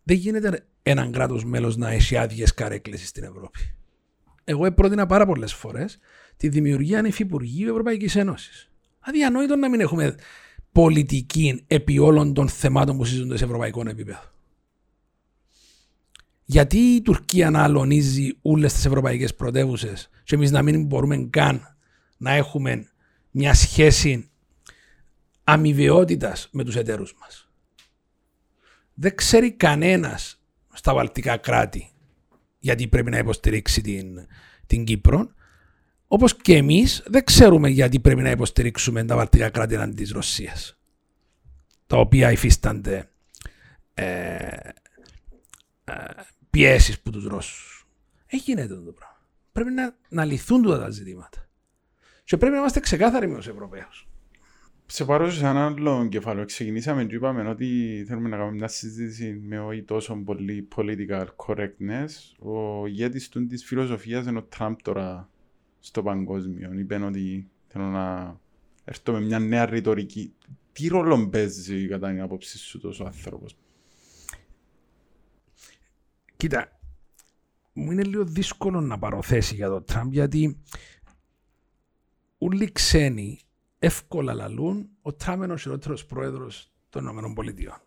Δεν γίνεται έναν κράτος μέλος να έχει άδειες καρέκλες στην Ευρώπη. Εγώ πρότεινα πάρα πολλές φορές τη δημιουργία ανεφυπουργείου Ευρωπαϊκής Ένωσης. Αδιανόητο να μην έχουμε πολιτική επί όλων των θεμάτων που συζητούνται σε ευρωπαϊκό επίπεδο. Γιατί η Τουρκία να αλωνίζει όλες τις ευρωπαϊκές πρωτεύουσες και εμείς να μην μπορούμε καν να έχουμε μια σχέση αμοιβαιότητας με τους εταίρους μας. Δεν ξέρει κανένας στα βαλτικά κράτη γιατί πρέπει να υποστηρίξει την, την Κύπρο Όπως και εμείς δεν ξέρουμε γιατί πρέπει να υποστηρίξουμε τα βαλτικά κράτη αντί της Ρωσίας. Τα οποία υφίστανται ε, ε, πιέσεις που τους Ρώσους. Έχει γίνεται το πράγμα. Πρέπει να, να λυθούν τα, τα ζητήματα. Και πρέπει να είμαστε ξεκάθαροι με τους Ευρωπαίους. Σε πάρω σε ένα άλλο κεφάλαιο. Ξεκινήσαμε και είπαμε ότι θέλουμε να κάνουμε μια συζήτηση με όχι τόσο πολύ political correctness. Ο ηγέτης της φιλοσοφίας είναι ο Τραμπ τώρα στο παγκόσμιο. Είπε ότι θέλω να έρθω με μια νέα ρητορική. Τι ρόλο παίζει κατά την άποψη σου τόσο άνθρωπος; Κοίτα, μου είναι λίγο δύσκολο να πάρω θέση για τον Τραμπ γιατί όλοι ξένοι εύκολα λαλούν ο Τραμπ είναι ο χειρότερο πρόεδρος των ΗΠΑ.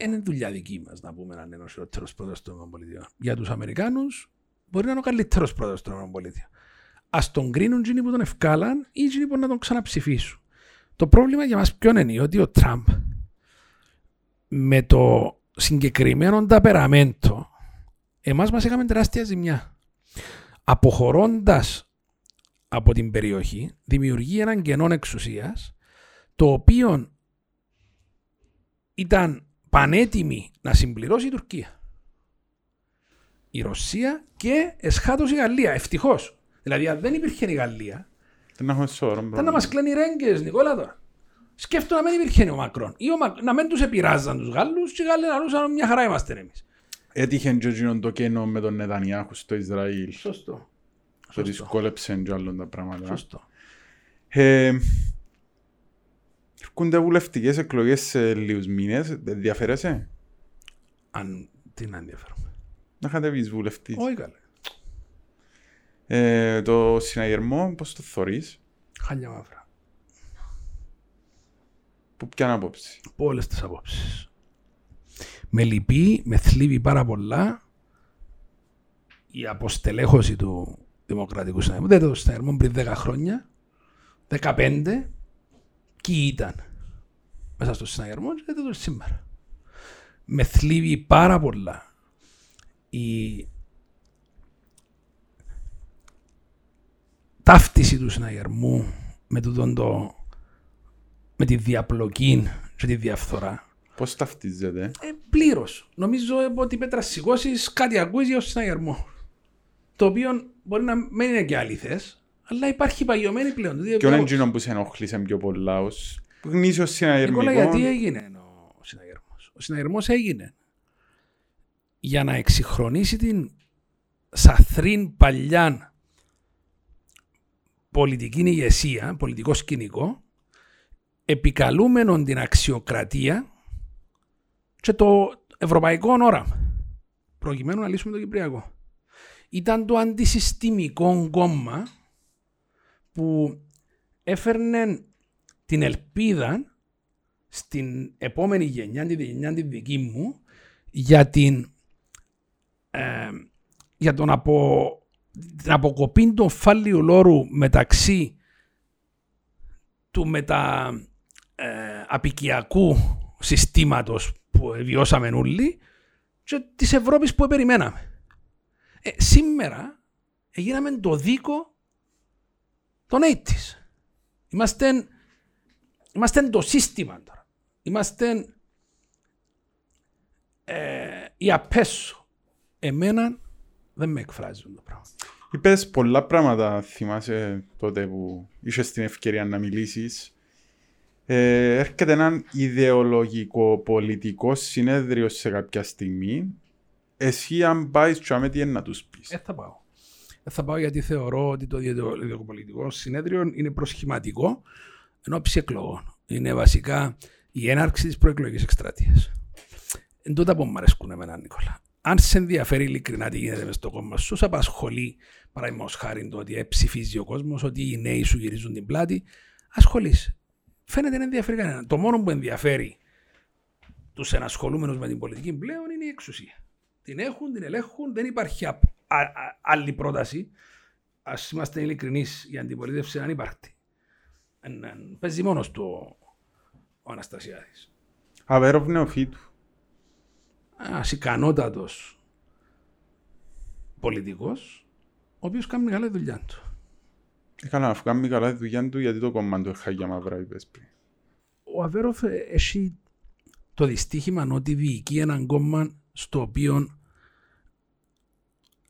είναι δουλειά δική μας να πούμε αν είναι ο χειρότερο πρόεδρος των ΗΠΑ. Για τους Αμερικάνους μπορεί να είναι ο καλύτερος πρόεδρος των ΗΠΑ. Α τον κρίνουν τζίνοι που τον ευκάλαν ή τζίνοι που να τον ξαναψηφίσουν. Το πρόβλημα για μας ποιο είναι ότι ο Τραμπ με το συγκεκριμένο ταπεραμέντο εμάς μας έκαμε τεράστια ζημιά. Αποχωρώντας από την περιοχή δημιουργεί έναν κενό εξουσίας το οποίο ήταν πανέτοιμη να συμπληρώσει η Τουρκία. Η Ρωσία και εσχάτως η Γαλλία. Ευτυχώς. Δηλαδή, αν δεν υπήρχε η Γαλλία, θα να μας κλαίνει ρέγγες, Νικόλα τώρα. Σκέφτομαι να μην υπήρχε ο Μακρόν. Ή ο Μακ... να μην τους επηρεάζαν τους Γάλλους και οι Γάλλοι να λούσαν μια χαρά είμαστε εμείς. Έτυχε και το κενό με τον Νετανιάχου στο Ισραήλ. Σωστό. Το δυσκόλεψε και άλλων τα πράγματα. Σωστό. Ε, Έρχονται βουλευτικές εκλογές σε λίγους μήνες. Ενδιαφέρεσαι. Αν. Τι να ενδιαφέρομαι. Να κατεβεί βουλευτής. Όχι καλέ. Ε, το συναγερμό, πώς το θεωρεί. Χάλια μαύρα. Που ποια άποψη. Από όλες τις απόψεις. Με λυπεί, με θλίβει πάρα πολλά η αποστελέχωση του Δημοκρατικούς Συναγερμού. Δεν το συναγερμό πριν 10 χρόνια, 15 Ποιοι ήταν μέσα στο συναγερμό και δεν το σήμερα. Με θλίβει πάρα πολλά η ταύτιση του συναγερμού με, το, με τη διαπλοκή και τη διαφθορά. Πώς ταυτίζεται; Ε, πλήρως. Νομίζω ότι πέτρα σηκώσεις κάτι ακούεις για το συναγερμό. Το οποίο μπορεί να μην είναι και αληθές, αλλά υπάρχει παγιωμένη πλέον. Και ο Εντζίνο που σε ενοχλήσε πιο πολλά ως γνήσιος συναγερμικό. Νικόλα, γιατί έγινε ο συναγερμός; Ο συναγερμός έγινε για να εξυγχρονίσει την σαθρίν παλιά πολιτική ηγεσία, πολιτικό σκηνικό, επικαλούμενον την αξιοκρατία και το ευρωπαϊκό όραμα, προκειμένου να λύσουμε το Κυπριακό. Ήταν το αντισυστημικό κόμμα που έφερνε την ελπίδα στην επόμενη γενιά, τη γενιά τη δική μου, για, την, ε, για τον απο, την αποκοπή του φάλιου λόρου μεταξύ του μετα, ε, απικιακού συστήματος που βιώσαμε όλοι και της Ευρώπης που περιμέναμε. Ε, σήμερα έγιναμε το δίκο τον 80's. Είμαστε, είμαστε το σύστημα τώρα. Είμαστε ε, η απέσω. Εμένα δεν με εκφράζουν το πράγμα. Είπες πολλά πράγματα, θυμάσαι τότε που είσαι την ευκαιρία να μιλήσεις. Ε, έρχεται ένα ιδεολογικό πολιτικό συνέδριο σε κάποια στιγμή. Εσύ αν πάεις τι είναι να τους πεις. Ε, θα πάω θα πάω γιατί θεωρώ ότι το διαδικοπολιτικό συνέδριο είναι προσχηματικό εν ώψη εκλογών. Είναι βασικά η έναρξη της προεκλογικής εκστρατείας. Εν τότε που μου αρέσκουν εμένα, Νικόλα. Αν σε ενδιαφέρει ειλικρινά τι γίνεται μες στο κόμμα σου, σε απασχολεί παραδείγματος χάρη το ότι ψηφίζει ο κόσμος, ότι οι νέοι σου γυρίζουν την πλάτη, ασχολείσαι. Φαίνεται να ενδιαφέρει κανέναν. Το μόνο που ενδιαφέρει τους ενασχολούμενους με την πολιτική πλέον είναι η εξουσία. Την έχουν, την ελέγχουν, δεν υπάρχει άλλη πρόταση. Α είμαστε ειλικρινείς, η αντιπολίτευση αν υπάρχει. Παίζει μόνος του ο Αναστασιάδης. Αβέροφ νεοφύτου. Ένας ικανότατος πολιτικός, ο οποίος κάνει μεγάλη δουλειά του. Έκανα να κάνει καλά τη δουλειά του γιατί το κόμμα του για μαύρα είπες πριν. Ο Αβέροφ έχει το δυστύχημα ότι διοικεί έναν κόμμα στο οποίο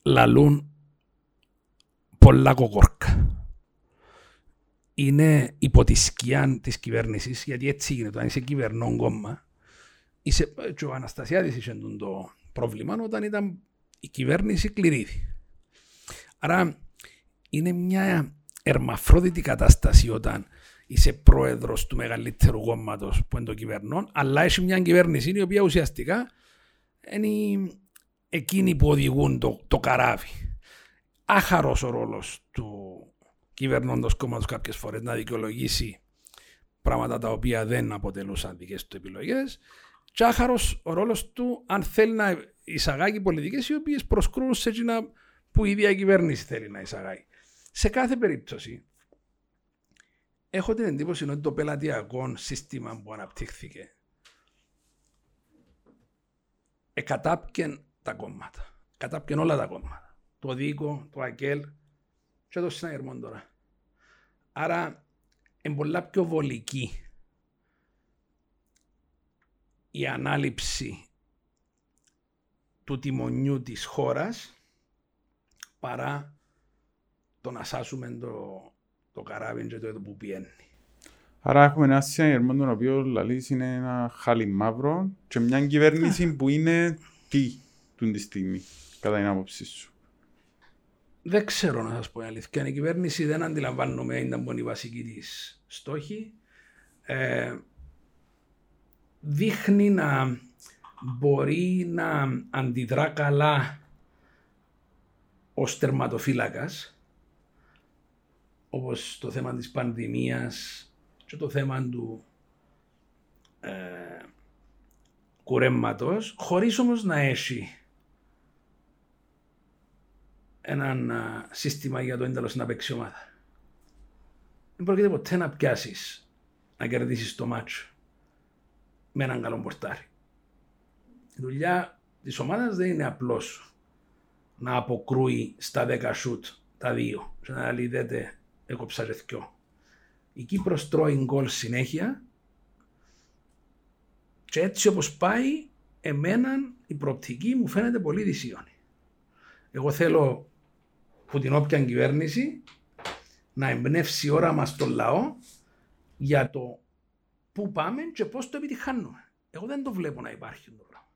λαλούν πολλά κοκόρκα. Είναι υπό τη σκιά της κυβέρνησης, γιατί έτσι γίνεται. Αν είσαι κυβερνών κόμμα, είσαι, και ο Αναστασιάδης είχε το πρόβλημα όταν ήταν η κυβέρνηση κληρίδη. Άρα είναι μια ερμαφρόδητη κατάσταση όταν είσαι πρόεδρος του μεγαλύτερου κόμματος που είναι το κυβερνών, αλλά έχει μια κυβέρνηση η οποία ουσιαστικά είναι εκείνοι που οδηγούν το, το καράβι. Άχαρος ο ρόλος του κυβερνώντος κόμματος κάποιες φορές να δικαιολογήσει πράγματα τα οποία δεν αποτελούσαν δικές του επιλογές. τσάχαρος ο ρόλος του αν θέλει να εισαγάγει πολιτικές οι οποίες προσκρούν σε εκείνα που η ίδια κυβέρνηση θέλει να εισαγάγει. Σε κάθε περίπτωση, έχω την εντύπωση ότι το πελατειακό σύστημα που αναπτύχθηκε εκατάπιεν τα κόμματα. Κατάπιεν όλα τα κόμματα. Το Δίκο, το ΑΚΕΛ και το Συναγερμό τώρα. Άρα είναι πολλά πιο βολική η ανάληψη του τιμονιού της χώρας παρά το να σάσουμε το, το καράβι και το που πιένει. Άρα έχουμε ένα συναγερμό τον οποίο λαλείς είναι ένα χάλι μαύρο και μια κυβέρνηση που είναι τι του τη στιγμή, κατά την άποψή σου. Δεν ξέρω να σας πω η αλήθεια. Η κυβέρνηση δεν αντιλαμβάνομαι ήταν πολύ βασική της στόχη. Ε, δείχνει να μπορεί να αντιδρά καλά ως τερματοφύλακας όπως το θέμα της πανδημίας και το θέμα του ε, κουρέμματος χωρίς όμως να έχει ένα σύστημα για το ένταλο να παίξει ομάδα. Δεν πρόκειται ποτέ να πιάσεις να κερδίσεις το μάτσο με έναν καλό πορτάρι. Η δουλειά της ομάδας δεν είναι απλώς να αποκρούει στα 10 σουτ τα δύο και να λέει δέτε έκοψα ρεθκιό. Η Κύπρος τρώει γκολ συνέχεια και έτσι όπως πάει εμένα η προοπτική μου φαίνεται πολύ δυσίωνη. Εγώ θέλω που την όποια κυβέρνηση να εμπνεύσει ώρα μας τον λαό για το πού πάμε και πώς το επιτυχάνουμε. Εγώ δεν το βλέπω να υπάρχει το πράγμα.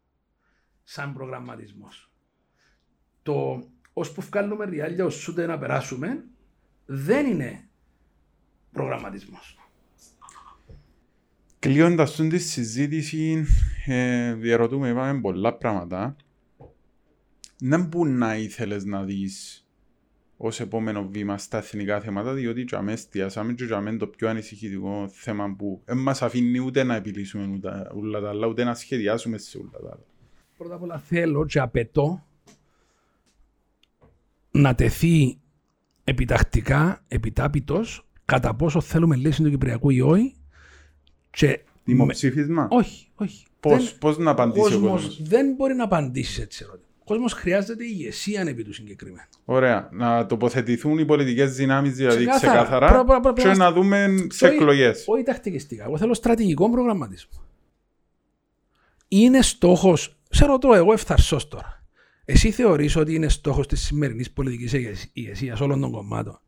Σαν προγραμματισμός. Το ώσπου βγάλουμε ριάλια ως ούτε να περάσουμε δεν είναι προγραμματισμός. Κλείοντας τη συζήτηση, ε, διαρωτούμε, είπαμε πολλά πράγματα. Δεν μπορεί να ήθελες να δεις ως επόμενο βήμα στα εθνικά θέματα, διότι για μένα εστιάσαμε και για μένα το πιο ανησυχητικό θέμα που δεν μας αφήνει ούτε να επιλύσουμε ούτε, όλα τα άλλα, ούτε να σχεδιάσουμε σε όλα τα άλλα. Πρώτα απ' όλα θέλω και απαιτώ να τεθεί επιτακτικά, επιτάπητος, κατά πόσο θέλουμε λύση του Κυπριακού ή όχι. Και Δημοψήφισμα; Όχι, όχι. Πώς, δεν... πώς να απαντήσει ο κόσμος. Δεν μπορεί να απαντήσει έτσι ερώτημα. Ο κόσμος χρειάζεται ηγεσία επί του συγκεκριμένου. Ωραία. Να τοποθετηθούν οι πολιτικές δυνάμεις δηλαδή ξεκάθαρα πρα, πρα, και να δούμε σε εκλογές. Όχι τακτικιστικά. Εγώ θέλω στρατηγικό προγραμματισμό. Είναι στόχο. Σε ρωτώ εγώ ευθαρσός τώρα. Εσύ θεωρείς ότι είναι στόχος της σημερινής πολιτικής ηγεσίας όλων των κομμάτων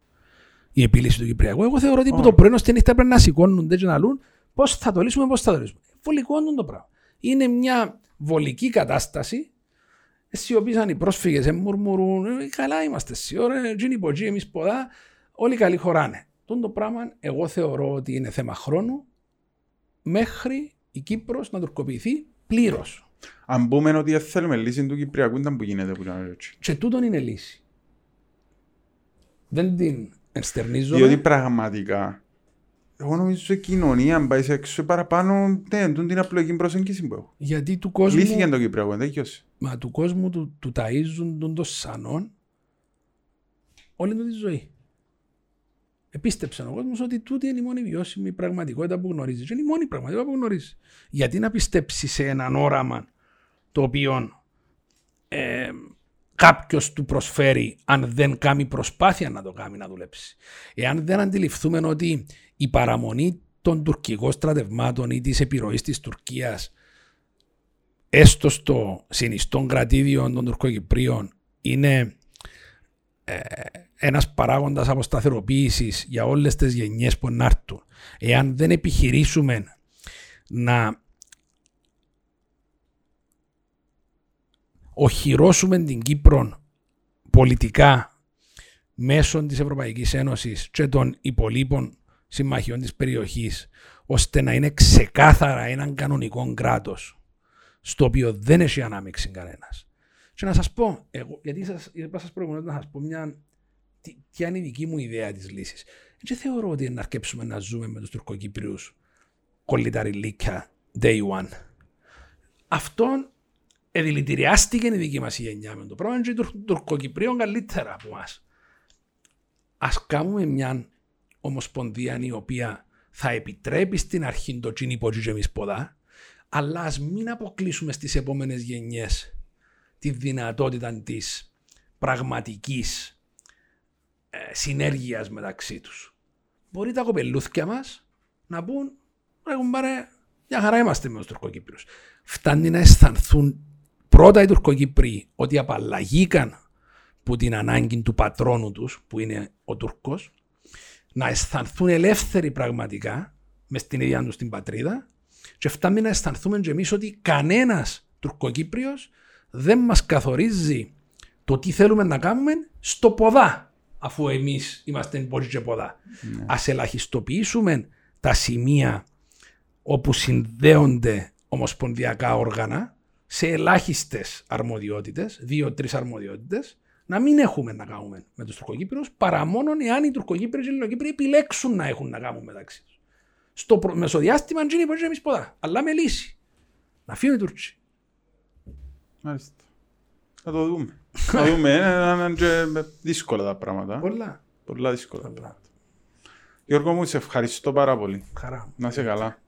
η επίλυση του Κυπριακού. Εγώ θεωρώ ότι oh. το πρωί στη νύχτα πρέπει να σηκώνονται και να λούν πώς θα το λύσουμε, πώς θα το λύσουμε. Βολικό το πράγμα. Είναι μια βολική κατάσταση αισιοποίησαν οι πρόσφυγες, μουρμουρούν, «Ε, καλά είμαστε εσύ, ωραία, τζίνι ποτζί, εμείς ποδά, όλοι καλοί χωράνε. Τον το πράγμα εγώ θεωρώ ότι είναι θέμα χρόνου μέχρι η Κύπρος να τουρκοποιηθεί πλήρως. Αν πούμε ότι θέλουμε λύση του Κυπριακού, ήταν που γίνεται που ήταν έτσι. Και τούτον είναι λύση. Δεν την ενστερνίζω. Διότι πραγματικά εγώ νομίζω ότι η κοινωνία, αν πάει έξω παραπάνω, δεν ναι, την απλοϊκή προσέγγιση που έχω. Γιατί του κόσμου. Λύθηκε το Κυπριακό, δεν γιώσει. Μα του κόσμου του, του ταΐζουν τον το σανόν όλη του τη ζωή. Επίστεψαν ο κόσμος ότι τούτη είναι η μόνη βιώσιμη πραγματικότητα που γνωρίζεις. είναι η μόνη πραγματικότητα που γνωρίζεις. Γιατί να πιστέψεις σε έναν όραμα το οποίο ε, κάποιος του προσφέρει αν δεν κάνει προσπάθεια να το κάνει να δουλέψει. Εάν δεν αντιληφθούμε ότι η παραμονή των τουρκικών στρατευμάτων ή της επιρροής της Τουρκίας έστω στο συνιστό κρατήδιο των Τουρκοκυπρίων είναι ε, ένας παράγοντας αποσταθεροποίησης για όλες τις γενιές που να έρθουν. Εάν δεν επιχειρήσουμε να οχυρώσουμε την Κύπρο πολιτικά μέσω της Ευρωπαϊκής Ένωσης και των υπολείπων συμμαχιών της περιοχής ώστε να είναι ξεκάθαρα έναν κανονικό κράτος στο οποίο δεν έχει ανάμειξη κανένας. Και να σας πω, εγώ, γιατί σας, είπα σας προηγουμένως να σας πω μια, τι, ποια είναι η δική μου ιδέα της λύσης. Δεν θεωρώ ότι να αρκέψουμε να ζούμε με τους Τουρκοκύπριους κολληταριλίκια day one. αυτό εδηλητηριάστηκε η δική μας γενιά με το πράγμα και οι Τουρκοκυπρίων καλύτερα από εμάς. Α κάνουμε μια ομοσπονδία η οποία θα επιτρέπει στην αρχή το τσίνι που και εμείς ποδά, αλλά ας μην αποκλείσουμε στις επόμενες γενιές τη δυνατότητα της πραγματικής ε, συνέργειας μεταξύ τους. Μπορεί τα κοπελούθια μας να πούν ρε κουμπάρε, μια χαρά είμαστε με τους Τουρκοκύπριους. Φτάνει να αισθανθούν πρώτα οι Τουρκοκύπριοι ότι απαλλαγήκαν που την ανάγκη του πατρόνου τους που είναι ο Τούρκος να αισθανθούν ελεύθεροι πραγματικά μες στην ίδια τους την πατρίδα και φτάνει να αισθανθούμε και εμείς ότι κανένας Τουρκοκύπριος δεν μας καθορίζει το τι θέλουμε να κάνουμε στο ποδά, αφού εμείς είμαστε πολύ και ποδά. Ναι. Α ελαχιστοποιήσουμε τα σημεία όπου συνδέονται ομοσπονδιακά όργανα σε ελάχιστες αρμοδιότητες, δύο-τρει αρμοδιότητες, να μην έχουμε να κάνουμε με τους Τουρκοκύπριους παρά μόνο εάν οι Τουρκοκύπριοι και οι Ελληνοκύπριοι επιλέξουν να έχουν να κάνουν μεταξύ τους. Στο προ... μεσοδιάστημα, δεν είναι εμείς ποδά, αλλά με λύση. Να φύγουν οι Τούρκοι. Μάλιστα. Θα το δούμε. Θα δούμε. Είναι δύσκολα τα πράγματα. Πολλά. Πολλά δύσκολα. Πολλά. Γιώργο μου, σε ευχαριστώ πάρα πολύ. Χαρά. Να είσαι καλά.